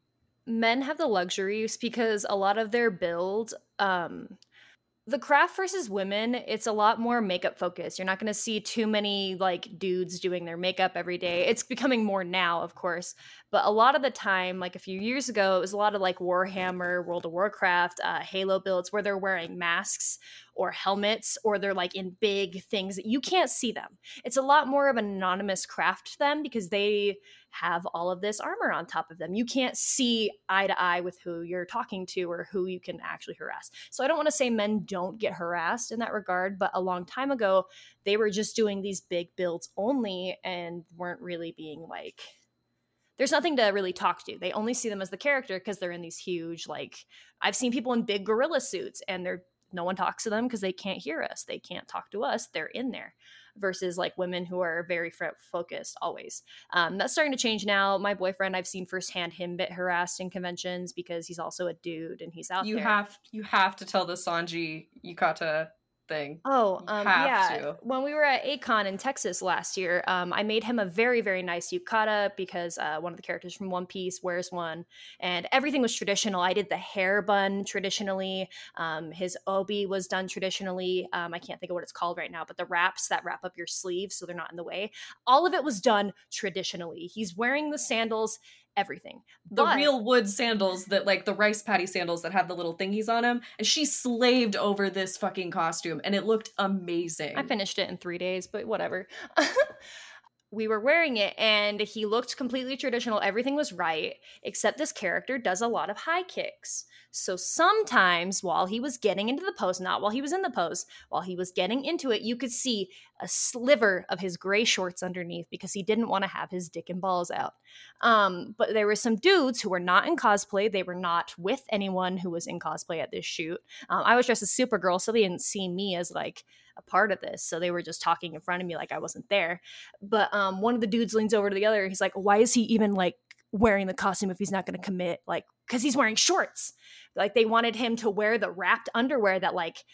Speaker 3: Men have the luxuries because a lot of their build um the craft versus women it's a lot more makeup focused. You're not going to see too many like dudes doing their makeup every day. It's becoming more now of course. But a lot of the time like a few years ago it was a lot of like warhammer world of warcraft uh, halo builds where they're wearing masks or helmets or they're like in big things. That you can't see them. It's a lot more of an anonymous craft to them because they have all of this armor on top of them. You can't see eye to eye with who you're talking to or who you can actually harass. So I don't want to say men don't get harassed in that regard, but a long time ago, they were just doing these big builds only and weren't really being like, there's nothing to really talk to. They only see them as the character because they're in these huge, like, I've seen people in big gorilla suits and they're no one talks to them because they can't hear us. They can't talk to us. They're in there versus like women who are very focused always. Um, that's starting to change now. My boyfriend, I've seen firsthand him bit harassed in conventions because he's also a dude and he's out
Speaker 2: you
Speaker 3: there.
Speaker 2: have you have to tell the Sanji Yukata thing.
Speaker 3: Oh, um, yeah. To. When we were at A-Kon in Texas last year, um, I made him a very, very nice yukata because uh, one of the characters from One Piece wears one, and everything was traditional. I did the hair bun traditionally. Um, his obi was done traditionally. Um, I can't think of what it's called right now, but the wraps that wrap up your sleeves so they're not in the way. All of it was done traditionally. He's wearing the sandals everything.
Speaker 2: The but, real wood sandals that like the rice patty sandals that have the little thingies on them. And she slaved over this fucking costume and it looked amazing.
Speaker 3: I finished it in three days, but whatever. we were wearing it and he looked completely traditional. Everything was right, except this character does a lot of high kicks. So sometimes while he was getting into the pose, not while he was in the pose, while he was getting into it, you could see a sliver of his gray shorts underneath because he didn't want to have his dick and balls out. Um, but there were some dudes who were not in cosplay. They were not with anyone who was in cosplay at this shoot. Um, I was dressed as Supergirl, so they didn't see me as like a part of this. So they were just talking in front of me like I wasn't there. But um, one of the dudes leans over to the other. He's like, "Why is he even like wearing the costume if he's not going to commit like because he's wearing shorts like they wanted him to wear the wrapped underwear that like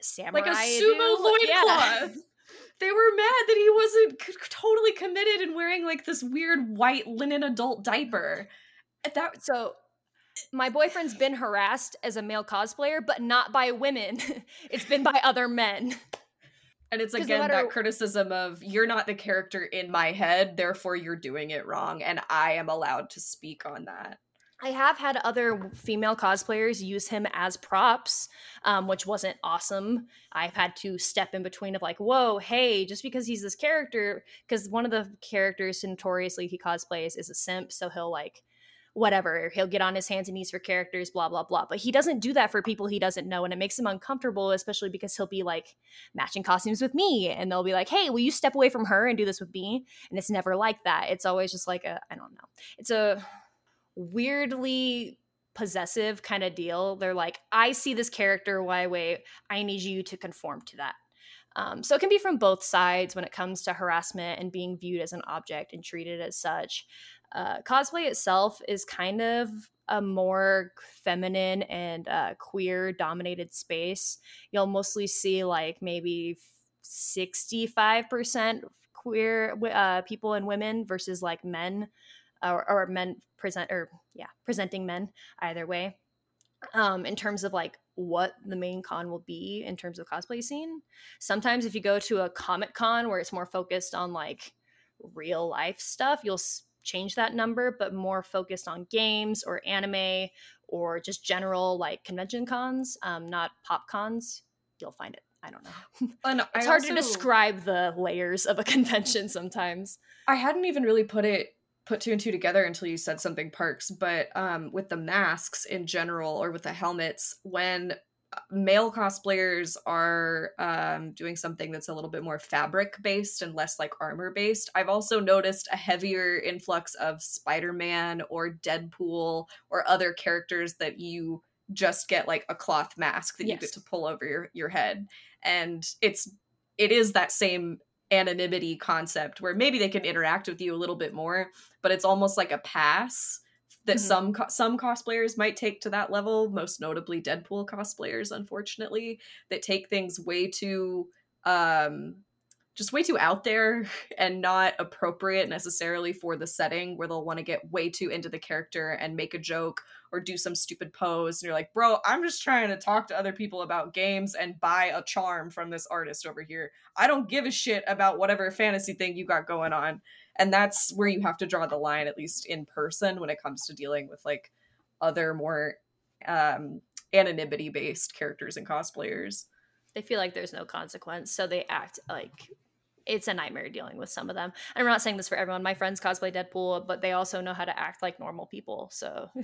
Speaker 3: samurai
Speaker 2: like a sumo loincloth yeah. they were mad that he wasn't c- totally committed and wearing like this weird white linen adult diaper
Speaker 3: that so my boyfriend's been harassed as a male cosplayer but not by women it's been by other men
Speaker 2: and it's again no that criticism of you're not the character in my head, therefore you're doing it wrong, and I am allowed to speak on that.
Speaker 3: I have had other female cosplayers use him as props, um, which wasn't awesome. I've had to step in between of like, whoa, hey, just because he's this character, because one of the characters notoriously he cosplays is a simp, so he'll like whatever. He'll get on his hands and knees for characters, blah, blah, blah. But he doesn't do that for people he doesn't know. And it makes him uncomfortable, especially because he'll be like matching costumes with me. And they'll be like, hey, will you step away from her and do this with me? And it's never like that. It's always just like a, I don't know. It's a weirdly possessive kind of deal. They're like, I see this character, why wait? I need you to conform to that. Um, so it can be from both sides when it comes to harassment and being viewed as an object and treated as such. Uh, cosplay itself is kind of a more feminine and uh, queer dominated space. You'll mostly see like maybe 65% queer uh, people and women versus like men or, or men present or yeah presenting men either way um, in terms of like what the main con will be in terms of cosplay scene. Sometimes if you go to a comic con where it's more focused on like real life stuff, you'll change that number, but more focused on games or anime or just general like convention cons, um, not pop cons, you'll find it. I don't know.
Speaker 2: And
Speaker 3: it's
Speaker 2: I
Speaker 3: hard
Speaker 2: also-
Speaker 3: to describe the layers of a convention sometimes.
Speaker 2: I hadn't even really put it put two and two together until you said something parks but um with the masks in general or with the helmets when male cosplayers are um doing something that's a little bit more fabric based and less like armor based i've also noticed a heavier influx of spider-man or deadpool or other characters that you just get like a cloth mask that you get to pull over your your head. And it's it is that same anonymity concept where maybe they can interact with you a little bit more but it's almost like a pass that
Speaker 3: Mhm.
Speaker 2: some co- some cosplayers might take to that level most notably deadpool cosplayers unfortunately that take things way too um just way too out there and not appropriate necessarily for the setting where they'll want to get way too into the character and make a joke or do some stupid pose. And you're like bro i'm just trying to talk to other people about games and buy a charm from this artist over here. I don't give a shit about whatever fantasy thing you got going on and that's where you have to draw the line at least in person when it comes to dealing with like other more um anonymity based characters and cosplayers
Speaker 3: they feel like there's no consequence so they act like it's a nightmare dealing with some of them and i'm not saying this for everyone my friends cosplay deadpool but they also know how to act like normal people so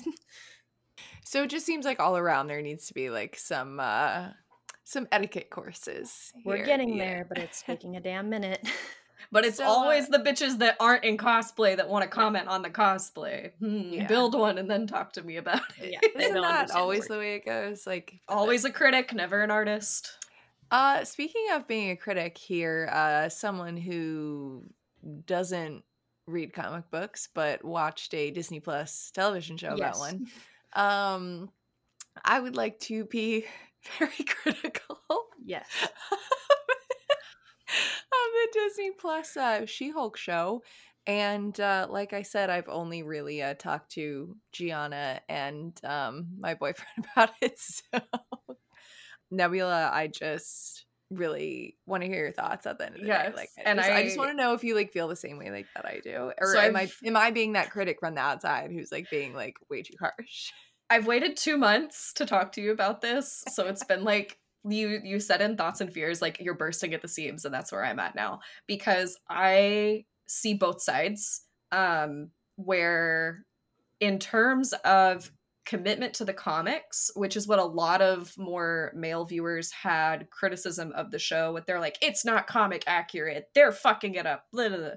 Speaker 1: So it just seems like all around there needs to be like some uh some etiquette courses.
Speaker 3: we're
Speaker 1: here.
Speaker 3: getting
Speaker 1: Yeah.
Speaker 3: there but it's taking a damn minute
Speaker 2: But it's
Speaker 1: So,
Speaker 2: always
Speaker 1: uh,
Speaker 2: the bitches that aren't in cosplay that want to comment on the cosplay. Hmm,
Speaker 1: Yeah.
Speaker 2: Build one and then talk to me about it.
Speaker 3: Yeah, they
Speaker 1: Isn't
Speaker 3: don't
Speaker 1: that always the way it goes? Like
Speaker 2: Always a critic, never an artist.
Speaker 1: Uh, speaking of being a critic here, uh, someone who doesn't read comic books but watched a Disney Plus television show about one, um, I would like to be very critical
Speaker 3: yes
Speaker 1: of the Disney Plus uh, She-Hulk show. And uh, like I said, I've only really uh, talked to Gianna and um, my boyfriend about it. So, Nebula, I just really want to hear your thoughts at the end of the day.
Speaker 2: Yes,
Speaker 1: Like, I
Speaker 2: and
Speaker 1: just, I, just want to know if you like feel the same way like that I do, or
Speaker 2: So
Speaker 1: am I
Speaker 2: I've-
Speaker 1: am I being that critic from the outside who's like being like way too harsh?
Speaker 2: I've waited two months to talk to you about this, so it's been like you you said in thoughts and fears like you're bursting at the seams, and that's where I'm at now because I see both sides. Um, where in terms of commitment to the comics, which is what a lot of more male viewers had criticism of the show, what they're like, it's not comic accurate, they're fucking it up. Blah, blah, blah.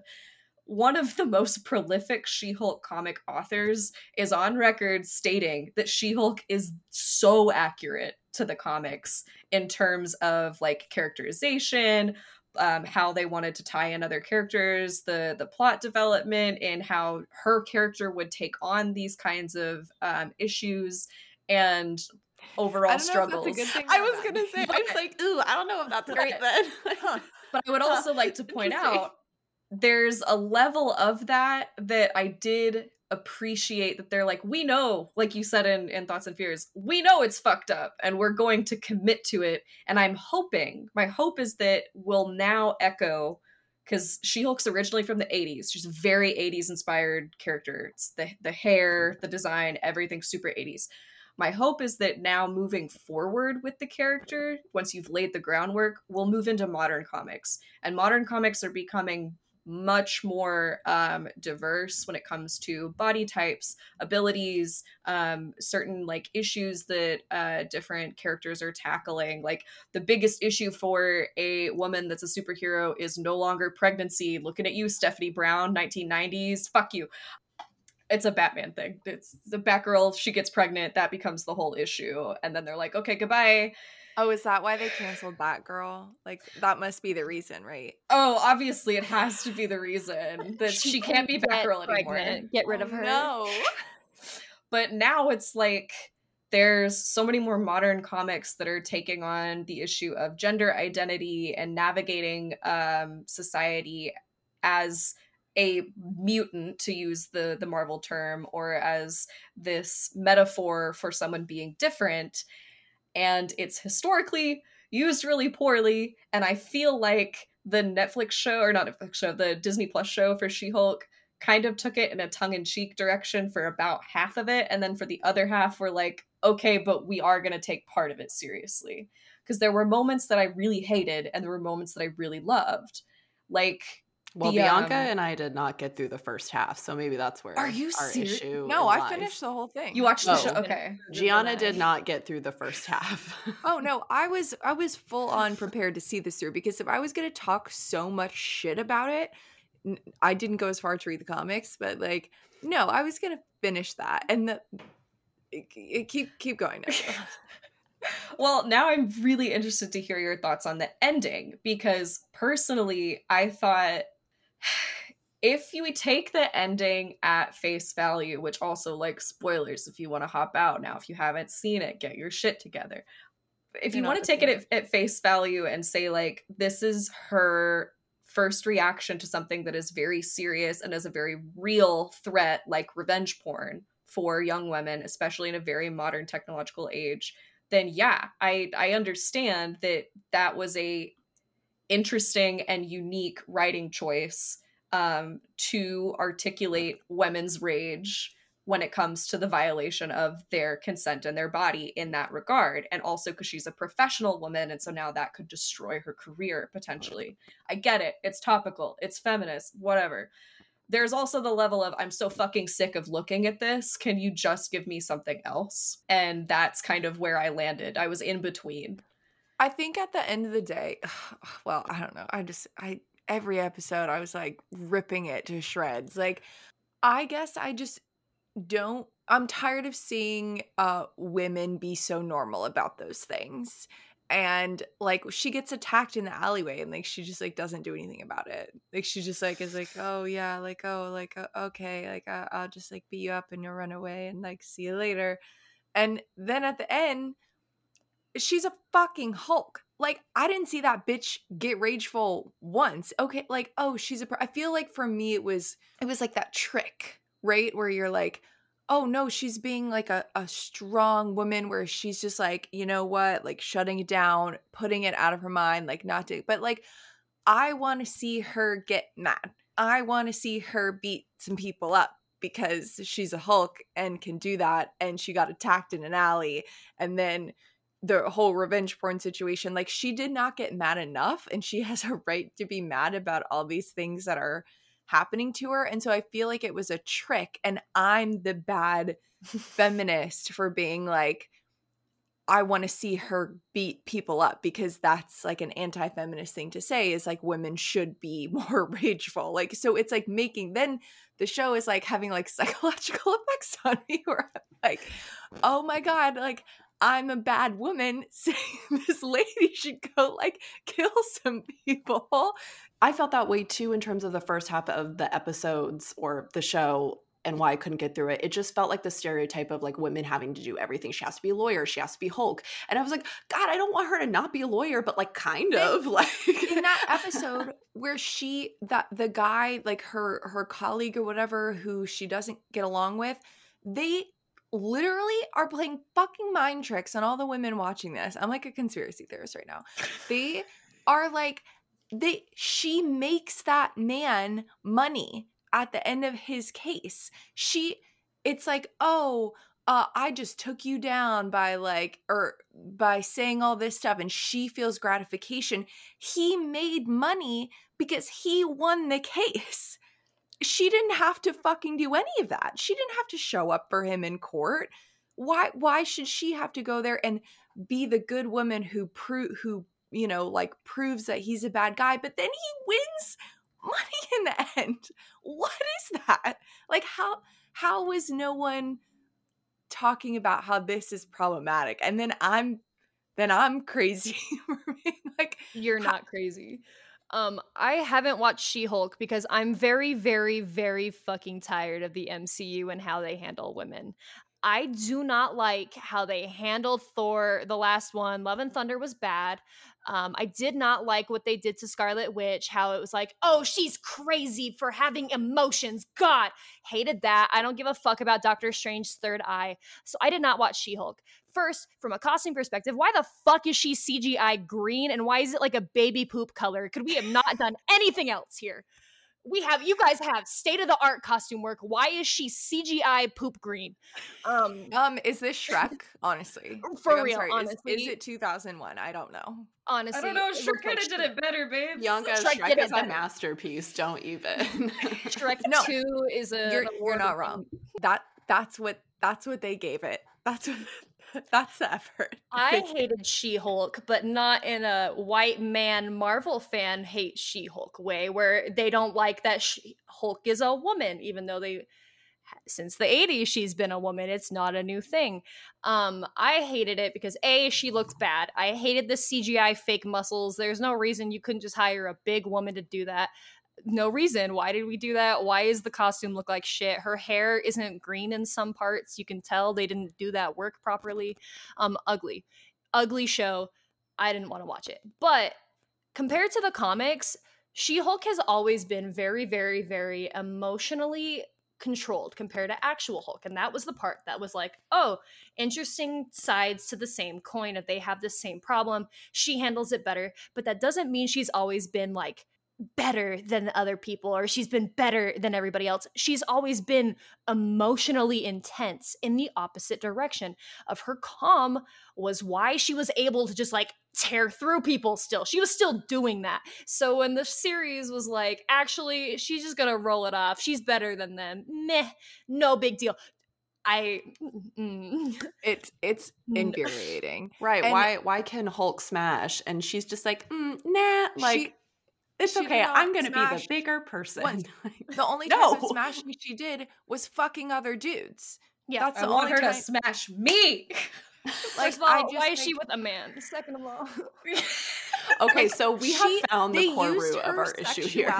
Speaker 2: One of the most prolific She Hulk comic authors is on record stating that She Hulk is so accurate to the comics in terms of like characterization, um, how they wanted to tie in other characters, the the plot development, and how her character would take on these kinds of um, issues and overall
Speaker 1: I don't know if
Speaker 2: struggles.
Speaker 1: that's a good thing.
Speaker 4: I was
Speaker 1: not.
Speaker 4: gonna say, I was like, ooh, I don't know if that's great
Speaker 2: Right.
Speaker 4: then.
Speaker 2: But I would also like to point out there's a level of that that I did appreciate that they're like, we know, like you said in, in Thoughts and Fears, we know it's fucked up and we're going to commit to it. And I'm hoping, my hope is that we'll now echo because She Hulk's originally from the 80s. She's very 80s inspired character. It's the, the hair, the design, everything super 80s. My hope is that now moving forward with the character, once you've laid the groundwork, we'll move into modern comics. And modern comics are becoming much more um, diverse when it comes to body types, abilities, um, certain like issues that uh, different characters are tackling. Like the biggest issue for a woman that's a superhero is no longer pregnancy. Looking at you, Stephanie Brown, 1990s. Fuck you. It's a Batman thing. It's the Batgirl. She gets pregnant. That becomes the whole issue. And then they're like, okay, goodbye
Speaker 1: Oh, is that why they canceled Batgirl? Like that must be the reason, right?
Speaker 2: Oh, obviously it has to be the reason that she, she can't be Batgirl anymore.
Speaker 3: Get rid
Speaker 1: oh,
Speaker 3: of her.
Speaker 1: No.
Speaker 2: but now it's like there's so many more modern comics that are taking on the issue of gender identity and navigating um, society as a mutant to use the the marvel term or as this metaphor for someone being different and it's historically used really poorly. And I feel like the Netflix show, or not Netflix show, the Disney Plus show for She Hulk kind of took it in a tongue in cheek direction for about half of it. And then for the other half, we're like, okay, but we are going to take part of it seriously. Because there were moments that I really hated and there were moments that I really loved. Like,
Speaker 4: well, the, Bianca um, and I did not get through the first half, so maybe that's where
Speaker 1: are you
Speaker 4: our
Speaker 1: serious?
Speaker 4: issue.
Speaker 1: No, I finished the whole thing.
Speaker 2: You watched the oh, show, okay?
Speaker 4: Gianna did not get through the first half.
Speaker 1: oh no, I was I was full on prepared to see this through because if I was going to talk so much shit about it, I didn't go as far to read the comics, but like no, I was going to finish that and the it, it, keep keep going.
Speaker 2: well, now I'm really interested to hear your thoughts on the ending because personally, I thought if you take the ending at face value, which also like spoilers if you want to hop out now, if you haven't seen it, get your shit together. If you want to take it at, at face value and say like this is her first reaction to something that is very serious and is a very real threat like revenge porn for young women especially in a very modern technological age then yeah i i understand that that was a interesting and unique writing choice um, to articulate women's rage when it comes to the violation of their consent and their body in that regard. And also because she's a professional woman. And so now that could destroy her career potentially. I get it. It's topical, it's feminist, whatever. There's also the level of I'm so fucking sick of looking at this. Can you just give me something else? And that's kind of where I landed. I was in between.
Speaker 1: I think at the end of the day, well, I don't know. I just I every episode I was like ripping it to shreds. Like I guess I just don't I'm tired of seeing uh women be so normal about those things. And like she gets attacked in the alleyway and like she just like doesn't do anything about it. Like she just like is like, "Oh yeah, like oh like uh, okay, like I- I'll just like beat you up and you'll run away and like see you later." And then at the end she's a fucking Hulk. Like I didn't see that bitch get rageful once. Okay, like oh, she's a. I feel like for me it was it was like that trick, right, where you're like, oh no, she's being like a a strong woman, where she's just like you know what, like shutting it down, putting it out of her mind, like not to. But like, I want to see her get mad. I want to see her beat some people up because she's a Hulk and can do that, and she got attacked in an alley, and then the whole revenge porn situation like she did not get mad enough and she has a right to be mad about all these things that are happening to her and so i feel like it was a trick and i'm the bad feminist for being like i want to see her beat people up because that's like an anti-feminist thing to say is like women should be more rageful like so it's like making then the show is like having like psychological effects on me where I'm like oh my god like I'm a bad woman saying this lady should go like kill some people.
Speaker 4: I felt that way too in terms of the first half of the episodes or the show and why I couldn't get through it. It just felt like the stereotype of like women having to do everything. She has to be a lawyer, she has to be Hulk. And I was like, God, I don't want her to not be a lawyer, but like kind of like
Speaker 1: in that episode where she that the guy, like her her colleague or whatever who she doesn't get along with, they literally are playing fucking mind tricks on all the women watching this. I'm like a conspiracy theorist right now. They are like they she makes that man money at the end of his case. She it's like, "Oh, uh, I just took you down by like, or by saying all this stuff, and she feels gratification. He made money because he won the case. She didn't have to fucking do any of that. She didn't have to show up for him in court. Why? Why should she have to go there and be the good woman who prove who you know like proves that he's a bad guy, but then he wins money in the end? What is that? Like how? How was no one? talking about how this is problematic and then i'm then i'm crazy like
Speaker 3: you're not crazy um i haven't watched she-hulk because i'm very very very fucking tired of the mcu and how they handle women I do not like how they handled Thor, the last one. Love and Thunder was bad. Um, I did not like what they did to Scarlet Witch, how it was like, oh, she's crazy for having emotions. God, hated that. I don't give a fuck about Doctor Strange's third eye. So I did not watch She Hulk. First, from a costume perspective, why the fuck is she CGI green and why is it like a baby poop color? Could we have not done anything else here? We have you guys have state of the art costume work. Why is she CGI poop green?
Speaker 1: Um, um, is this Shrek? Honestly,
Speaker 3: for like, real, sorry, honestly,
Speaker 1: is, is, it 2001? I don't know.
Speaker 3: Honestly,
Speaker 2: I don't know. Shrek kind of did it better, babe.
Speaker 4: Bianca, Shrek, Shrek is a masterpiece. Don't even.
Speaker 3: Shrek no, Two is a.
Speaker 1: You're, you're not wrong. That that's what that's what they gave it. That's what That's the effort.
Speaker 3: I hated She Hulk, but not in a white man Marvel fan hate She Hulk way, where they don't like that she Hulk is a woman, even though they since the 80s she's been a woman. It's not a new thing. Um i hated it because a she looked bad. I hated the cgi fake muscles. There's no reason you couldn't just hire a big woman to do that no reason. Why did we do that? Why is the costume look like shit? Her hair isn't green in some parts. You can tell they didn't do that work properly. Um, ugly, ugly show. I didn't want to watch it. But compared to the comics, She Hulk has always been very, very, very emotionally controlled compared to actual Hulk. And that was the part that was like, oh, interesting sides to the same coin. If they have the same problem, she handles it better. But that doesn't mean she's always been like better than the other people or she's been better than everybody else. She's always been emotionally intense in the opposite direction of her calm was why she was able to just like tear through people still. She was still doing that. So when the series was like, actually, she's just gonna roll it off. She's better than them. Meh, no big deal. I
Speaker 1: mm, it's it's infuriating.
Speaker 4: right. And why why can Hulk smash and she's just like, mm, nah, like she, it's she okay. I'm going to be the bigger person.
Speaker 1: the only no. time of smashing she did was fucking other dudes.
Speaker 2: Yeah, that's I the want her time. to smash me.
Speaker 3: like, all, why is she with a man? Second of all,
Speaker 4: okay, so we have found the core root of our issue here.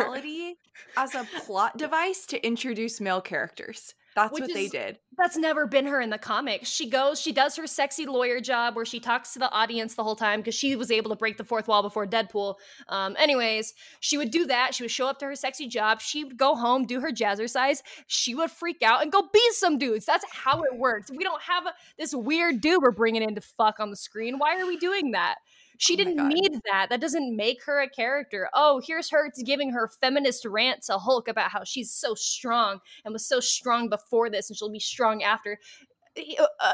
Speaker 1: as a plot device to introduce male characters. That's Which what is, they did.
Speaker 3: That's never been her in the comics. She goes, she does her sexy lawyer job where she talks to the audience the whole time because she was able to break the fourth wall before Deadpool. Um, anyways, she would do that. She would show up to her sexy job. She would go home, do her jazzercise. She would freak out and go beat some dudes. That's how it works. We don't have a, this weird dude we're bringing in to fuck on the screen. Why are we doing that? She oh didn't need that. That doesn't make her a character. Oh, here's her giving her feminist rant to Hulk about how she's so strong and was so strong before this and she'll be strong after. Uh, uh,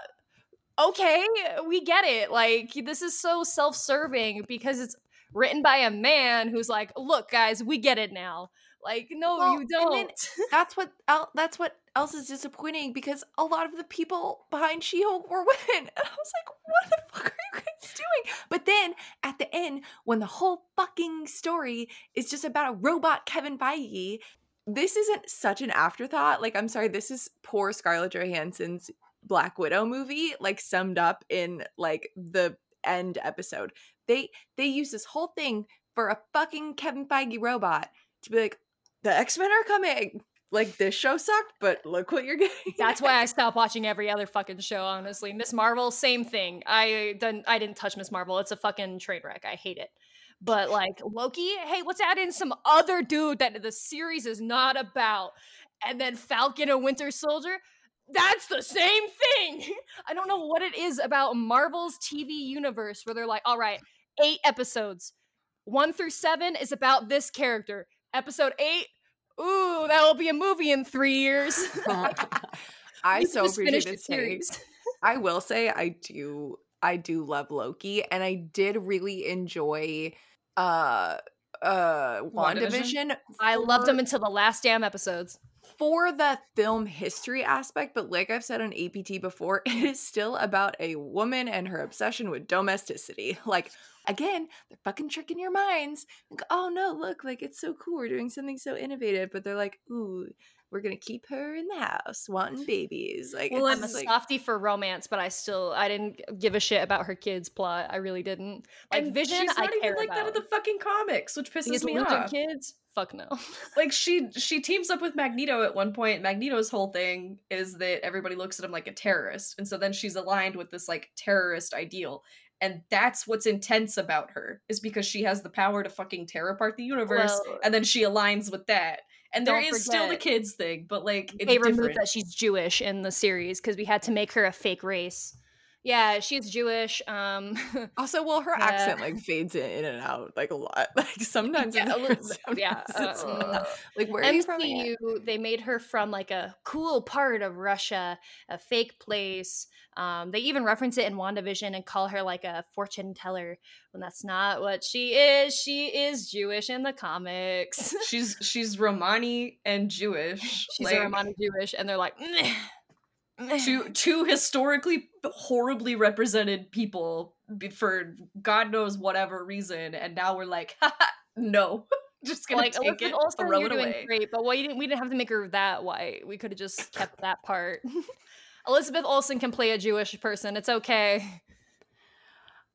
Speaker 3: okay, we get it. Like, this is so self serving because it's written by a man who's like, look, guys, we get it now. Like, no, well, you don't.
Speaker 1: that's what that's what else is disappointing because a lot of the people behind She-Hulk were women. And I was like, what the fuck are you guys doing? But then at the end, when the whole fucking story is just about a robot Kevin Feige, this isn't such an afterthought. Like, I'm sorry, this is poor Scarlett Johansson's Black Widow movie, like summed up in like the end episode. They they use this whole thing for a fucking Kevin Feige robot to be like, the X-Men are coming like this show sucked, but look what you're getting.
Speaker 3: That's why I stopped watching every other fucking show. Honestly, Miss Marvel, same thing. I didn't. I didn't touch Miss Marvel. It's a fucking train wreck. I hate it. But like Loki, hey, let's add in some other dude that the series is not about, and then Falcon and Winter Soldier. That's the same thing. I don't know what it is about Marvel's TV universe where they're like, all right, eight episodes, one through seven is about this character. Episode eight ooh, that will be a movie in three years.
Speaker 1: I so appreciate
Speaker 3: finished
Speaker 1: this series.
Speaker 3: series.
Speaker 1: I will say I do I do love Loki and I did really enjoy uh uh
Speaker 2: WandaVision?
Speaker 1: WandaVision.
Speaker 3: I loved them until the last damn episodes.
Speaker 1: For the film history aspect, but like I've said on APT before, it is still about a woman and her obsession with domesticity. Like, again, they're fucking tricking your minds. Like, oh no, look, like it's so cool. We're doing something so innovative, but they're like, ooh, we're gonna keep her in the house wanting babies. Like,
Speaker 2: Well,
Speaker 3: I'm a
Speaker 1: like,
Speaker 3: softie for romance, but I still I didn't give a shit about her kids' plot. I really didn't. Like
Speaker 2: and
Speaker 3: Vision,
Speaker 2: she's
Speaker 3: I
Speaker 2: not even
Speaker 3: care
Speaker 2: like
Speaker 3: about.
Speaker 2: that in the fucking comics, which pisses me off.
Speaker 3: kids, fuck no.
Speaker 2: like she she teams up with Magneto at one point. Magneto's whole thing is that everybody looks at him like a terrorist, and so then she's aligned with this like terrorist ideal. And that's what's intense about her is because she has the power to fucking tear apart the universe,
Speaker 3: Well,
Speaker 2: and then she aligns with that. And there
Speaker 3: don't
Speaker 2: is still the kids thing, but like it's
Speaker 3: they removed
Speaker 2: different.
Speaker 3: that she's Jewish in the series because we had to make her a fake race. Yeah, she's Jewish. Um,
Speaker 1: also, well, her
Speaker 3: Yeah.
Speaker 1: accent like fades in, in and out like a lot. Like sometimes,
Speaker 3: Yeah,
Speaker 1: it's
Speaker 3: a
Speaker 1: her,
Speaker 3: little- yeah,
Speaker 1: sometimes it's
Speaker 3: uh,
Speaker 1: like where are you from?
Speaker 3: MCU, they made her from like a cool part of Russia, a fake place. Um, they even reference it in WandaVision and call her like a fortune teller when that's not what she is. She is Jewish in the comics.
Speaker 2: she's she's Romani and Jewish.
Speaker 3: She's
Speaker 2: like,
Speaker 3: a Romani Jewish, and they're like, "Meh, meh."
Speaker 2: Two two historically horribly represented people for God knows whatever reason, and now we're like, no, just gonna
Speaker 3: like
Speaker 2: take
Speaker 3: Elizabeth
Speaker 2: it,
Speaker 3: Olsen,
Speaker 2: throw
Speaker 3: you're
Speaker 2: it
Speaker 3: doing
Speaker 2: away.
Speaker 3: great, but we didn't we didn't have to make her that white. We could have just kept that part. Elizabeth Olsen can play a Jewish person. It's okay.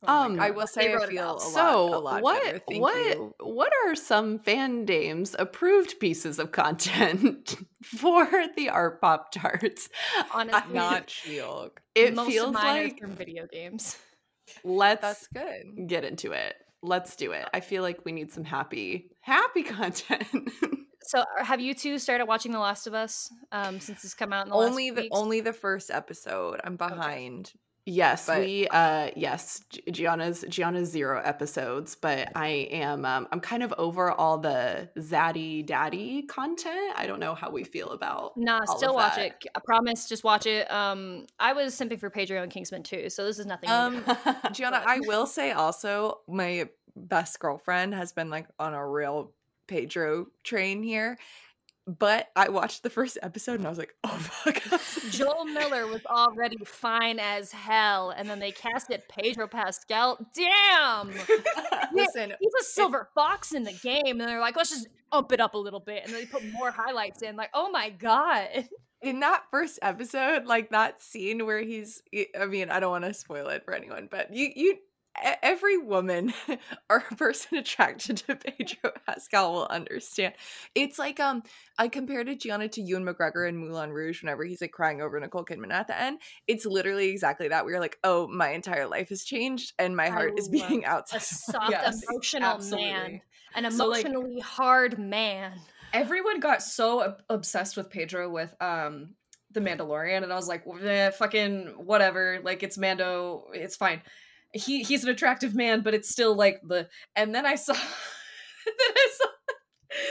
Speaker 2: Oh
Speaker 4: Um,
Speaker 1: I will say I
Speaker 3: wrote it
Speaker 1: feel a lot,
Speaker 4: So
Speaker 1: a lot
Speaker 4: what.
Speaker 1: Thank
Speaker 4: what
Speaker 1: you.
Speaker 4: what are some fan dames approved pieces of content for the Artpop charts?
Speaker 3: Honestly,
Speaker 1: Not Shield.
Speaker 4: It
Speaker 3: most
Speaker 4: feels
Speaker 3: of mine
Speaker 4: like
Speaker 3: from video games.
Speaker 4: let's
Speaker 1: That's good.
Speaker 4: get into it. Let's do it. I feel like we need some happy happy content.
Speaker 3: So, uh, have you two started watching The Last of Us um, since it's come out in the
Speaker 1: Only
Speaker 3: few
Speaker 1: the
Speaker 3: weeks?
Speaker 1: only the first episode. I'm behind.
Speaker 4: Yes,
Speaker 1: But-
Speaker 4: we uh yes, Gianna's Gianna's zero episodes, but I am um I'm kind of over all the zaddy daddy content. I don't know how we feel about
Speaker 3: Nah, still watch it. I promise, just watch it. Um, I was simping for Pedro and Kingsman too, so this is nothing. new.
Speaker 1: Um, Gianna, I will say also, my best girlfriend has been like on a real Pedro train here. But I watched the first episode and I was like, oh fuck.
Speaker 3: Joel Miller was already fine as hell, and then they casted Pedro Pascal. Damn,
Speaker 1: Listen,
Speaker 3: he's a silver fox in the game, and they're like, let's just up it up a little bit, and then they put more highlights in. Like, oh my god,
Speaker 1: in that first episode, like that scene where he's I mean, I don't want to spoil it for anyone, but you you every woman or person attracted to Pedro Pascal will understand. It's like um I compared it Gianna to Ewan McGregor in Moulin Rouge whenever he's like crying over Nicole Kidman at the end. It's literally exactly that. We are like, oh, my entire life has changed and my
Speaker 3: I
Speaker 1: heart is
Speaker 3: love
Speaker 1: being
Speaker 3: a
Speaker 1: outside.
Speaker 3: soft,
Speaker 2: Yes,
Speaker 3: emotional man,
Speaker 2: absolutely.
Speaker 3: an
Speaker 2: So, like-
Speaker 3: emotionally hard man.
Speaker 2: Everyone got so obsessed with Pedro with um the Mandalorian, and I was like, eh, fucking whatever. Like it's Mando, it's fine. He he's an attractive man, but it's still like the. And then I saw, then I saw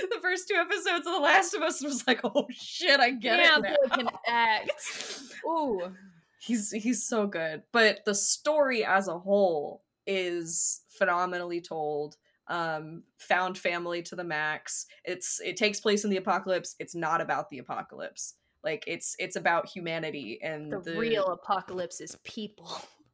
Speaker 2: the first two episodes of The Last of Us, and was like, oh shit, I get
Speaker 3: Damn,
Speaker 2: it. now.
Speaker 3: can act. Ooh.
Speaker 2: he's he's so good but the story as a whole is phenomenally told um found family to the max it's it takes place in the apocalypse it's not about the apocalypse like it's it's about humanity and
Speaker 3: The,
Speaker 2: the,
Speaker 3: real apocalypse is people.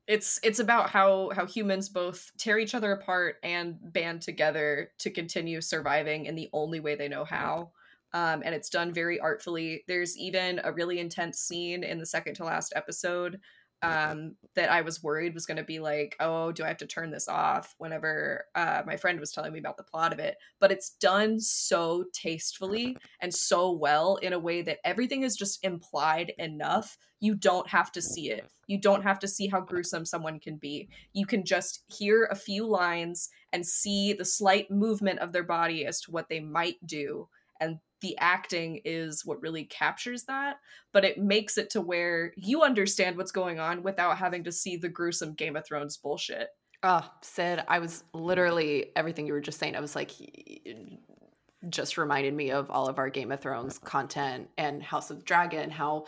Speaker 2: It's it's about how how humans both tear each other apart and band together to continue surviving in the only way they know how. Um, and it's done very artfully. There's even a really intense scene in the second to last episode um, that i was worried was going to be like oh do i have to turn this off? whenever uh, my friend was telling me about the plot of it. But it's done so tastefully and so well in a way that everything is just implied enough. You don't have to see it. You don't have to see how gruesome someone can be. You can just hear a few lines and see the slight movement of their body as to what they might do and the acting is what really captures that but it makes it to where you understand what's going on without having to see the gruesome game of thrones bullshit
Speaker 4: Oh, Sid, I was literally everything you were just saying. I was like, just reminded me of all of our Game of Thrones content and House of Dragon, how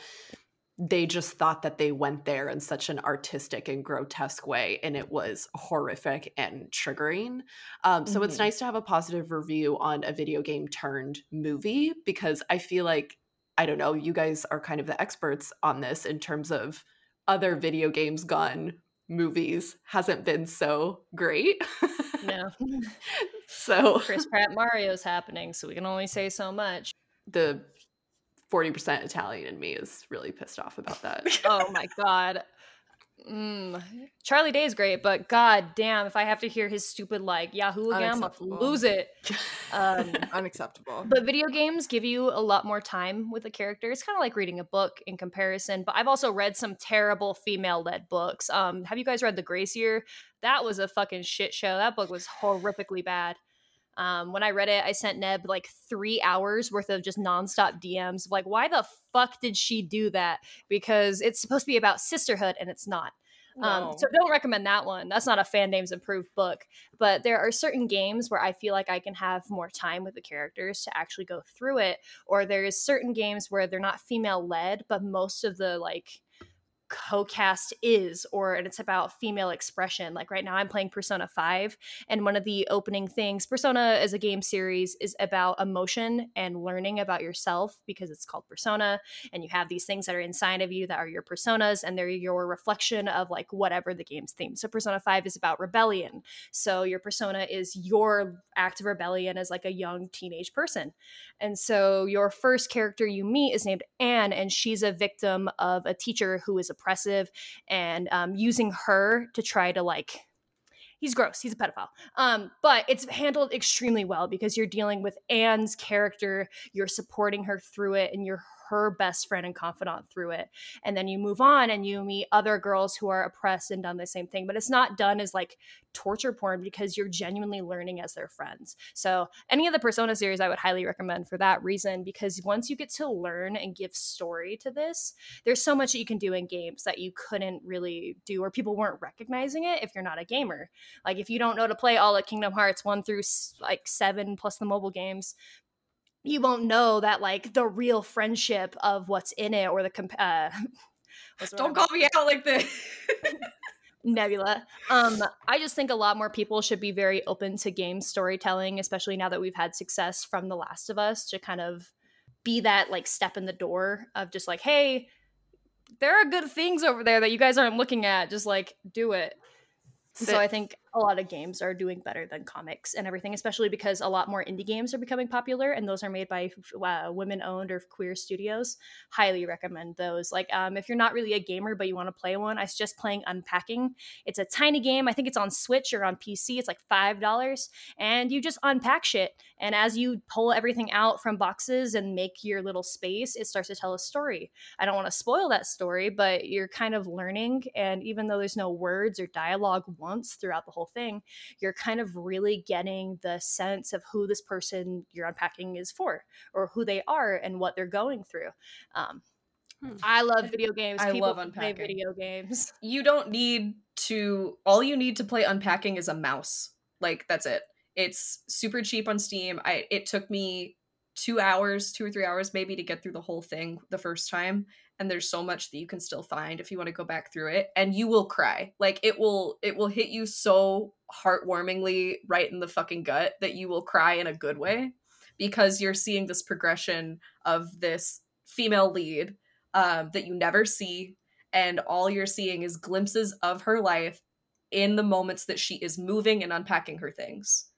Speaker 4: they just thought that they went there in such an artistic and grotesque way and it was horrific and triggering. Um, so mm-hmm. it's nice to have a positive review on a video game turned movie because i feel like i don't know you guys are kind of the experts on this in terms of other video games gone movies hasn't been so great.
Speaker 3: No.
Speaker 4: So
Speaker 3: chris pratt mario's happening so we can only say so much.
Speaker 4: The 40% Italian in me is really pissed off about that.
Speaker 3: oh my god. Mm. Charlie Day is great, but god damn, if I have to hear his stupid like Yahoo again, I'm gonna lose it.
Speaker 1: Um, Unacceptable.
Speaker 3: But video games give you a lot more time with a character. It's kind of like reading a book in comparison. But I've also read some terrible female-led books. Um, have you guys read The Gracier? That was a fucking shit show. That book was horrifically bad. Um, when I read it, I sent Neb like three hours worth of just nonstop DMs. Like, why the fuck did she do that? Because it's supposed to be about sisterhood and it's not. Um, no. Um, so don't recommend that one. That's not a Fandames approved book. But there are certain games where I feel like I can have more time with the characters to actually go through it. Or there's certain games where they're not female led, but most of the like co-cast is or and it's about female expression. Like right now i'm playing persona 5 and one of the opening things persona as a game series is about emotion and learning about yourself because it's called persona and you have these things that are inside of you that are your personas and they're your reflection of like whatever the game's theme. So persona 5 is about rebellion. So your persona is your act of rebellion as like a young teenage person. And so your first character you meet is named anne and she's a victim of a teacher who is a oppressive and um, using her to try to like he's gross he's a pedophile um, but it's handled extremely well because you're dealing with anne's character you're supporting her through it and you're her best friend and confidant through it. And then you move on and you meet other girls who are oppressed and done the same thing. But it's not done as like torture porn because you're genuinely learning as their friends. So any of the Persona series I would highly recommend for that reason because once you get to learn and give story to this, there's so much that you can do in games that you couldn't really do or people weren't recognizing it if you're not a gamer. Like if you don't know to play all of Kingdom Hearts 1 through like 7 plus the mobile games, you won't know that like the real friendship of what's in it or the comp- uh,
Speaker 2: don't call me out like this.
Speaker 3: Nebula. Um i just think a lot more people should be very open to game storytelling especially now that we've had success from the last of us to kind of be that like step in the door of just like hey there are good things over there that you guys aren't looking at just like do it. So I think a lot of games are doing better than comics and everything, especially because a lot more indie games are becoming popular, and those are made by uh, women-owned or queer studios. Highly recommend those. Like, um, if you're not really a gamer but you want to play one, I suggest playing Unpacking. It's a tiny game. I think it's on Switch or on PC. It's like five dollars, and you just unpack shit. And as you pull everything out from boxes and make your little space, it starts to tell a story. I don't want to spoil that story, but you're kind of learning, and even though there's no words or dialogue once throughout the whole thing, you're kind of really getting the sense of who this person you're unpacking is for, or who they are and what they're going through. Um, hmm. I love video games.
Speaker 2: I People love unpacking.
Speaker 3: play video games.
Speaker 2: You don't need to. All you need to play unpacking is a mouse. Like that's it. It's super cheap on Steam. I it took me two hours, two or three hours maybe to get through the whole thing the first time. And there's so much that you can still find if you want to go back through it. And you will cry. Like it will it will hit you so heartwarmingly right in the fucking gut that you will cry in a good way because you're seeing this progression of this female lead um, that you never see. And all you're seeing is glimpses of her life in the moments that she is moving and unpacking her things.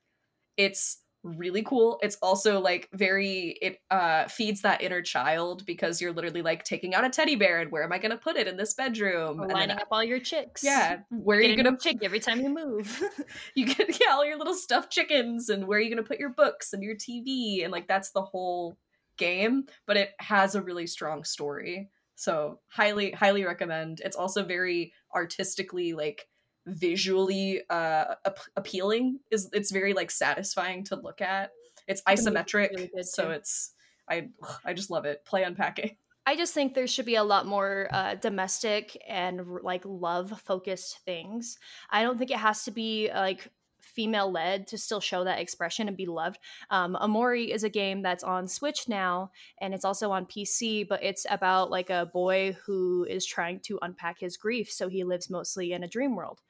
Speaker 2: It's really cool. It's also like very it uh feeds that inner child because you're literally like taking out a teddy bear and where am I gonna put it in this bedroom?
Speaker 3: Or lining then, up all your chicks.
Speaker 2: Yeah. Where are you gonna
Speaker 3: chick every time you move?
Speaker 2: you get yeah, all your little stuffed chickens and where are you gonna put your books and your TV and like that's the whole game, but it has a really strong story. So highly, highly recommend. It's also very artistically like visually uh ap- appealing is it's very like satisfying to look at. It's isometric really so it's i i just love it. Play unpacking
Speaker 3: i just think there should be a lot more uh, domestic and like love focused things. I don't think it has to be like female led to still show that expression and be loved. Um, Omori is a game that's on Switch now and it's also on PC, but it's about like a boy who is trying to unpack his grief. So he lives mostly in a dream world.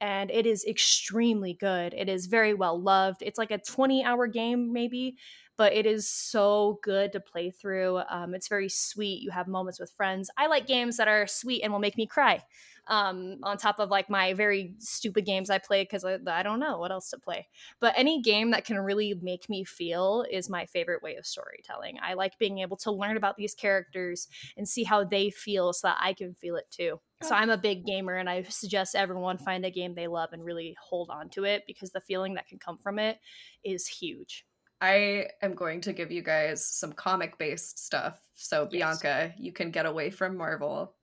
Speaker 3: And it is extremely good. It is very well loved. It's like a 20 hour game, maybe, but it is so good to play through. Um, it's very sweet. You have moments with friends. I like games that are sweet and will make me cry um, on top of like my very stupid games I play because I, I don't know what else to play. But any game that can really make me feel is my favorite way of storytelling. I like being able to learn about these characters and see how they feel so that I can feel it too. So I'm a big gamer and I suggest everyone find a game they love and really hold on to it because the feeling that can come from it is huge.
Speaker 2: I am going to give you guys some comic based stuff. So, yes. Bianca, you can get away from Marvel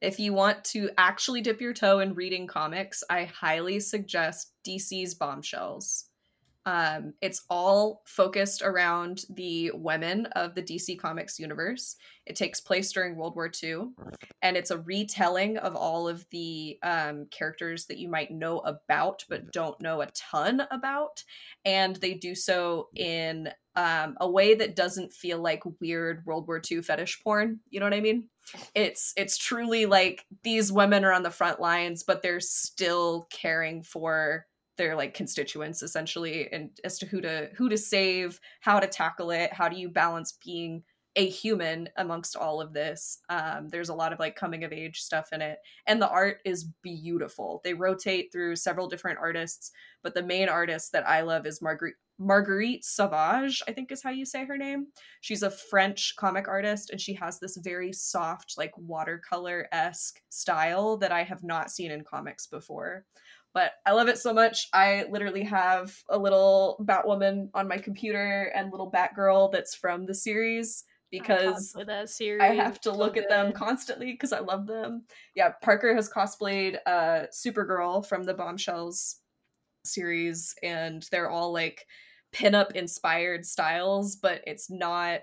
Speaker 2: if you want to actually dip your toe in reading comics, I highly suggest DC's Bombshells. Um, it's all focused around the women of the DC Comics universe. It takes place during World War II, and it's a retelling of all of the um, characters that you might know about but don't know a ton about. And they do so in um, a way that doesn't feel like weird World War II fetish porn. You know what I mean? It's it's truly like these women are on the front lines, but they're still caring for their like constituents essentially and as to who to who to save how to tackle it how do you balance being a human amongst all of this? Um, there's a lot of like coming of age stuff in it and the art is beautiful. They rotate through several different artists but the main artist that i love is marguerite Marguerite Sauvage, I think is how you say her name. She's a French comic artist and she has this very soft, like watercolor esque style that I have not seen in comics before but I love it so much. I literally have a little Batwoman on my computer and little Batgirl that's from the series because.
Speaker 3: I
Speaker 2: have to look at them constantly because I love them. Yeah, Parker has cosplayed uh Supergirl from the Bombshells series and they're all like pinup inspired styles, but it's not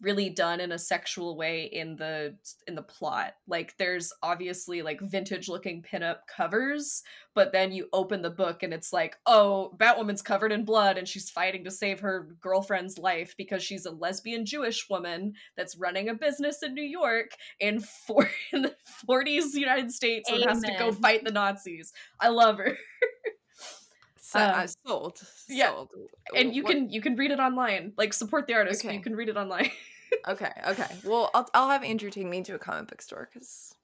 Speaker 2: really done in a sexual way in the in the plot. Like there's obviously like vintage looking pinup covers, but then you open the book and it's like, oh, Batwoman's covered in blood and she's fighting to save her girlfriend's life because she's a lesbian Jewish woman that's running a business in New York in, for- in the 40s United States Amen. and has to go fight the Nazis. I love her.
Speaker 1: So, uh, sold.
Speaker 2: Yeah, sold. and you what? can you can read it online. Like support the artist. Okay. you can read it online.
Speaker 1: okay, okay. Well, I'll I'll have Andrew take me to a comic book store because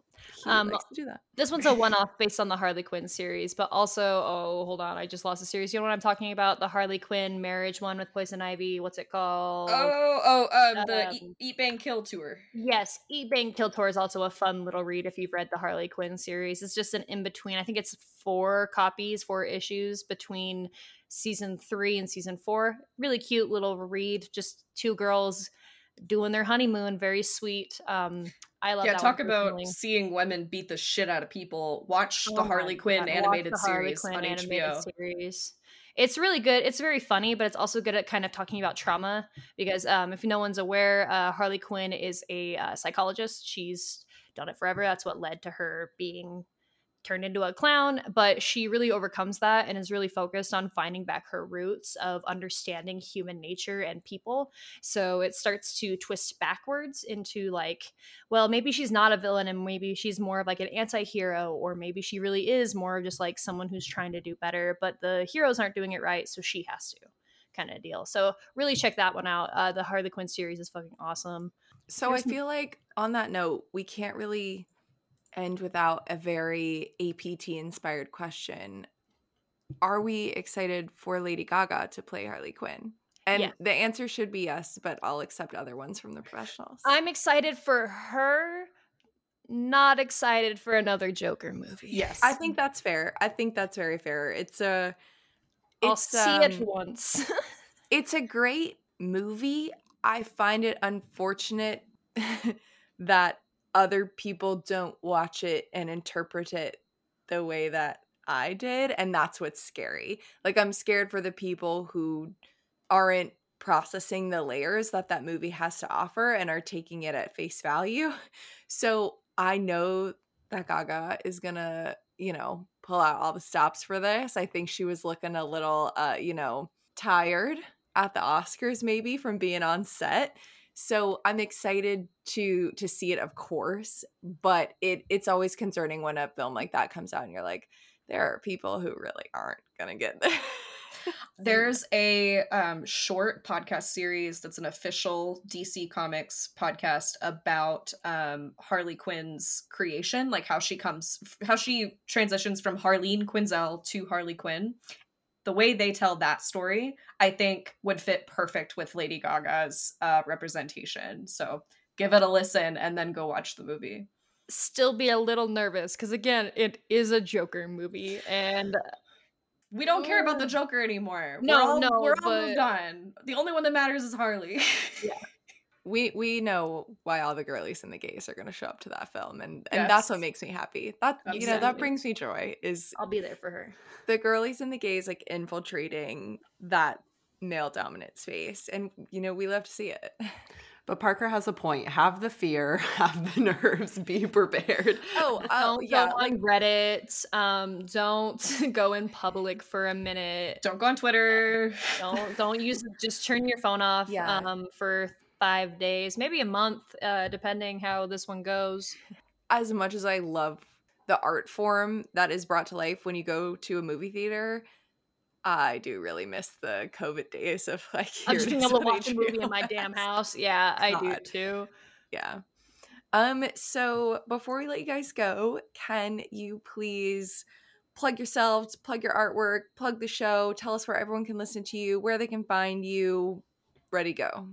Speaker 1: um, do that.
Speaker 3: This one's a one-off based on the Harley Quinn series, but also, oh, hold on, I just lost the series. You know what I'm talking about? The Harley Quinn marriage one with Poison Ivy. What's it called?
Speaker 2: Oh, oh, um, the um, Eat Bang Kill tour.
Speaker 3: Yes, Eat Bang Kill tour is also a fun little read if you've read the Harley Quinn series. It's just an in between. I think it's four copies, four issues between season three and season four. Really cute little read. Just two girls doing their honeymoon. Very sweet. Um, I love.
Speaker 2: Yeah, talk about seeing women beat the shit out of people. Watch oh the Harley Quinn God. animated series Quinn on HBO. Series.
Speaker 3: It's really good. It's very funny, but it's also good at kind of talking about trauma because um, if no one's aware, uh, Harley Quinn is a uh, psychologist. She's done it forever. That's what led to her being turned into a clown, but she really overcomes that and is really focused on finding back her roots of understanding human nature and people. So it starts to twist backwards into like, well, maybe she's not a villain and maybe she's more of like an anti hero, or maybe she really is more of just like someone who's trying to do better, but the heroes aren't doing it right, so she has to kind of deal. So really check that one out. Uh, the Harley Quinn series is fucking awesome.
Speaker 1: So There's I feel like on that note, we can't really end without a very APT inspired question. Are we excited for Lady Gaga to play Harley Quinn? And yeah. the answer should be yes, but I'll accept other ones from the professionals.
Speaker 3: I'm excited for her, not excited for another Joker movie.
Speaker 1: Yes. I think that's fair. I think that's very fair. It's a
Speaker 3: it's, I'll see um, it once.
Speaker 1: it's a great movie. I find it unfortunate that other people don't watch it and interpret it the way that I did. And that's what's scary. Like, I'm scared for the people who aren't processing the layers that that movie has to offer and are taking it at face value. So I know that Gaga is gonna, you know, pull out all the stops for this. I think she was looking a little, uh, you know, tired at the Oscars maybe from being on set. So I'm excited to to see it, of course, but it it's always concerning when a film like that comes out and you're like, there are people who really aren't gonna get there.
Speaker 2: There's a um, short podcast series that's an official DC Comics podcast about um, Harley Quinn's creation, like how she comes, how she transitions from Harleen Quinzel to Harley Quinn. The way they tell that story, I think, would fit perfect with Lady Gaga's uh, representation. So give it a listen and then go watch the movie.
Speaker 3: Still be a little nervous because, again, it is a Joker movie. And
Speaker 2: we don't care about the Joker anymore.
Speaker 3: No,
Speaker 2: we're all,
Speaker 3: no,
Speaker 2: we're all
Speaker 3: but-
Speaker 2: moved on. The only one that matters is Harley.
Speaker 1: we we know why all the girlies and the gays are going to show up to that film and and that's what makes me happy that you know that brings me joy is
Speaker 3: I'll be there for her.
Speaker 1: the girlies and the gays like infiltrating that male dominant space and you know we love to see it
Speaker 4: But Parker has a point. Have the fear, have the nerves, be prepared.
Speaker 1: oh
Speaker 3: Don't
Speaker 1: yeah
Speaker 3: go
Speaker 1: like
Speaker 3: on Reddit. Um, don't go in public for a minute.
Speaker 2: don't go on Twitter.
Speaker 3: Don't don't use. Just turn your phone off.
Speaker 1: Yeah.
Speaker 3: Um, for five days, maybe a month, uh, depending how this one goes.
Speaker 1: as much as i love the art form that is brought to life when you go to a movie theater i do really miss the covid days of like
Speaker 3: I'm just being able to watch a movie in my damn house. Yeah, I do too.
Speaker 1: Yeah. Um, so before we let you guys go, can you please plug yourselves, plug your artwork, plug the show, tell us where everyone can listen to you, where they can find you. Ready go.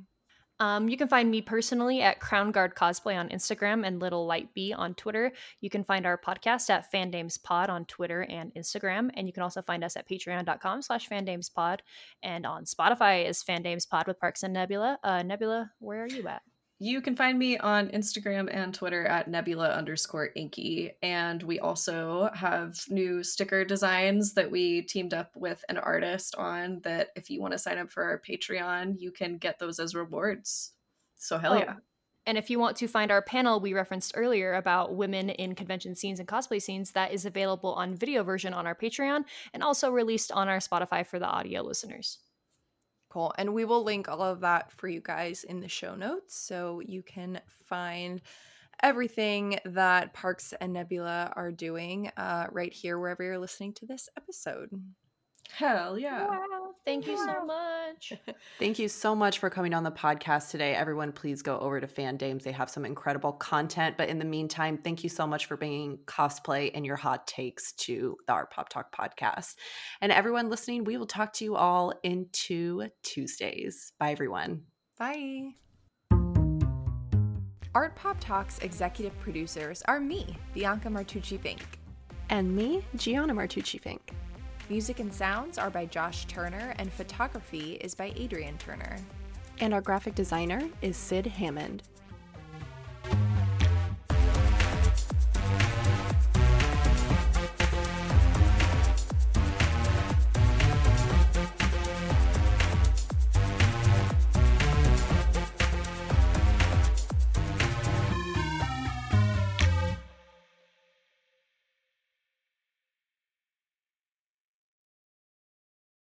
Speaker 3: Um, you can find me personally at Crown Guard Cosplay on Instagram and Little Light B on Twitter. You can find our podcast at FandamesPod on Twitter and Instagram. And you can also find us at patreon.com slash FandamesPod. And on Spotify is FandamesPod with Parks and Nebula. Uh, Nebula, where are you at?
Speaker 2: You can find me on Instagram and Twitter at nebula underscore inky. And we also have new sticker designs that we teamed up with an artist on that if you want to sign up for our Patreon, you can get those as rewards. So hell
Speaker 3: Oh,
Speaker 2: yeah.
Speaker 3: And if you want to find our panel we referenced earlier about women in convention scenes and cosplay scenes, that is available on video version on our Patreon and also released on our Spotify for the audio listeners.
Speaker 1: And we will link all of that for you guys in the show notes so you can find everything that Parks and Nebula are doing uh, right here wherever you're listening to this episode.
Speaker 2: Hell yeah.
Speaker 3: Wow, thank you so much.
Speaker 4: Thank you so much for coming on the podcast today. Everyone, please go over to Fandames. They have some incredible content. But in the meantime, thank you so much for bringing cosplay and your hot takes to the Artpop Talk podcast. And everyone listening, we will talk to you all in two Tuesdays. Bye, everyone.
Speaker 1: Bye. Artpop Talk's executive producers are me, Bianca Martucci Fink.
Speaker 4: And me, Gianna Martucci Fink.
Speaker 1: Music and sounds are by Josh Turner, and photography is by Adrian Turner.
Speaker 4: And our graphic designer is Sid Hammond.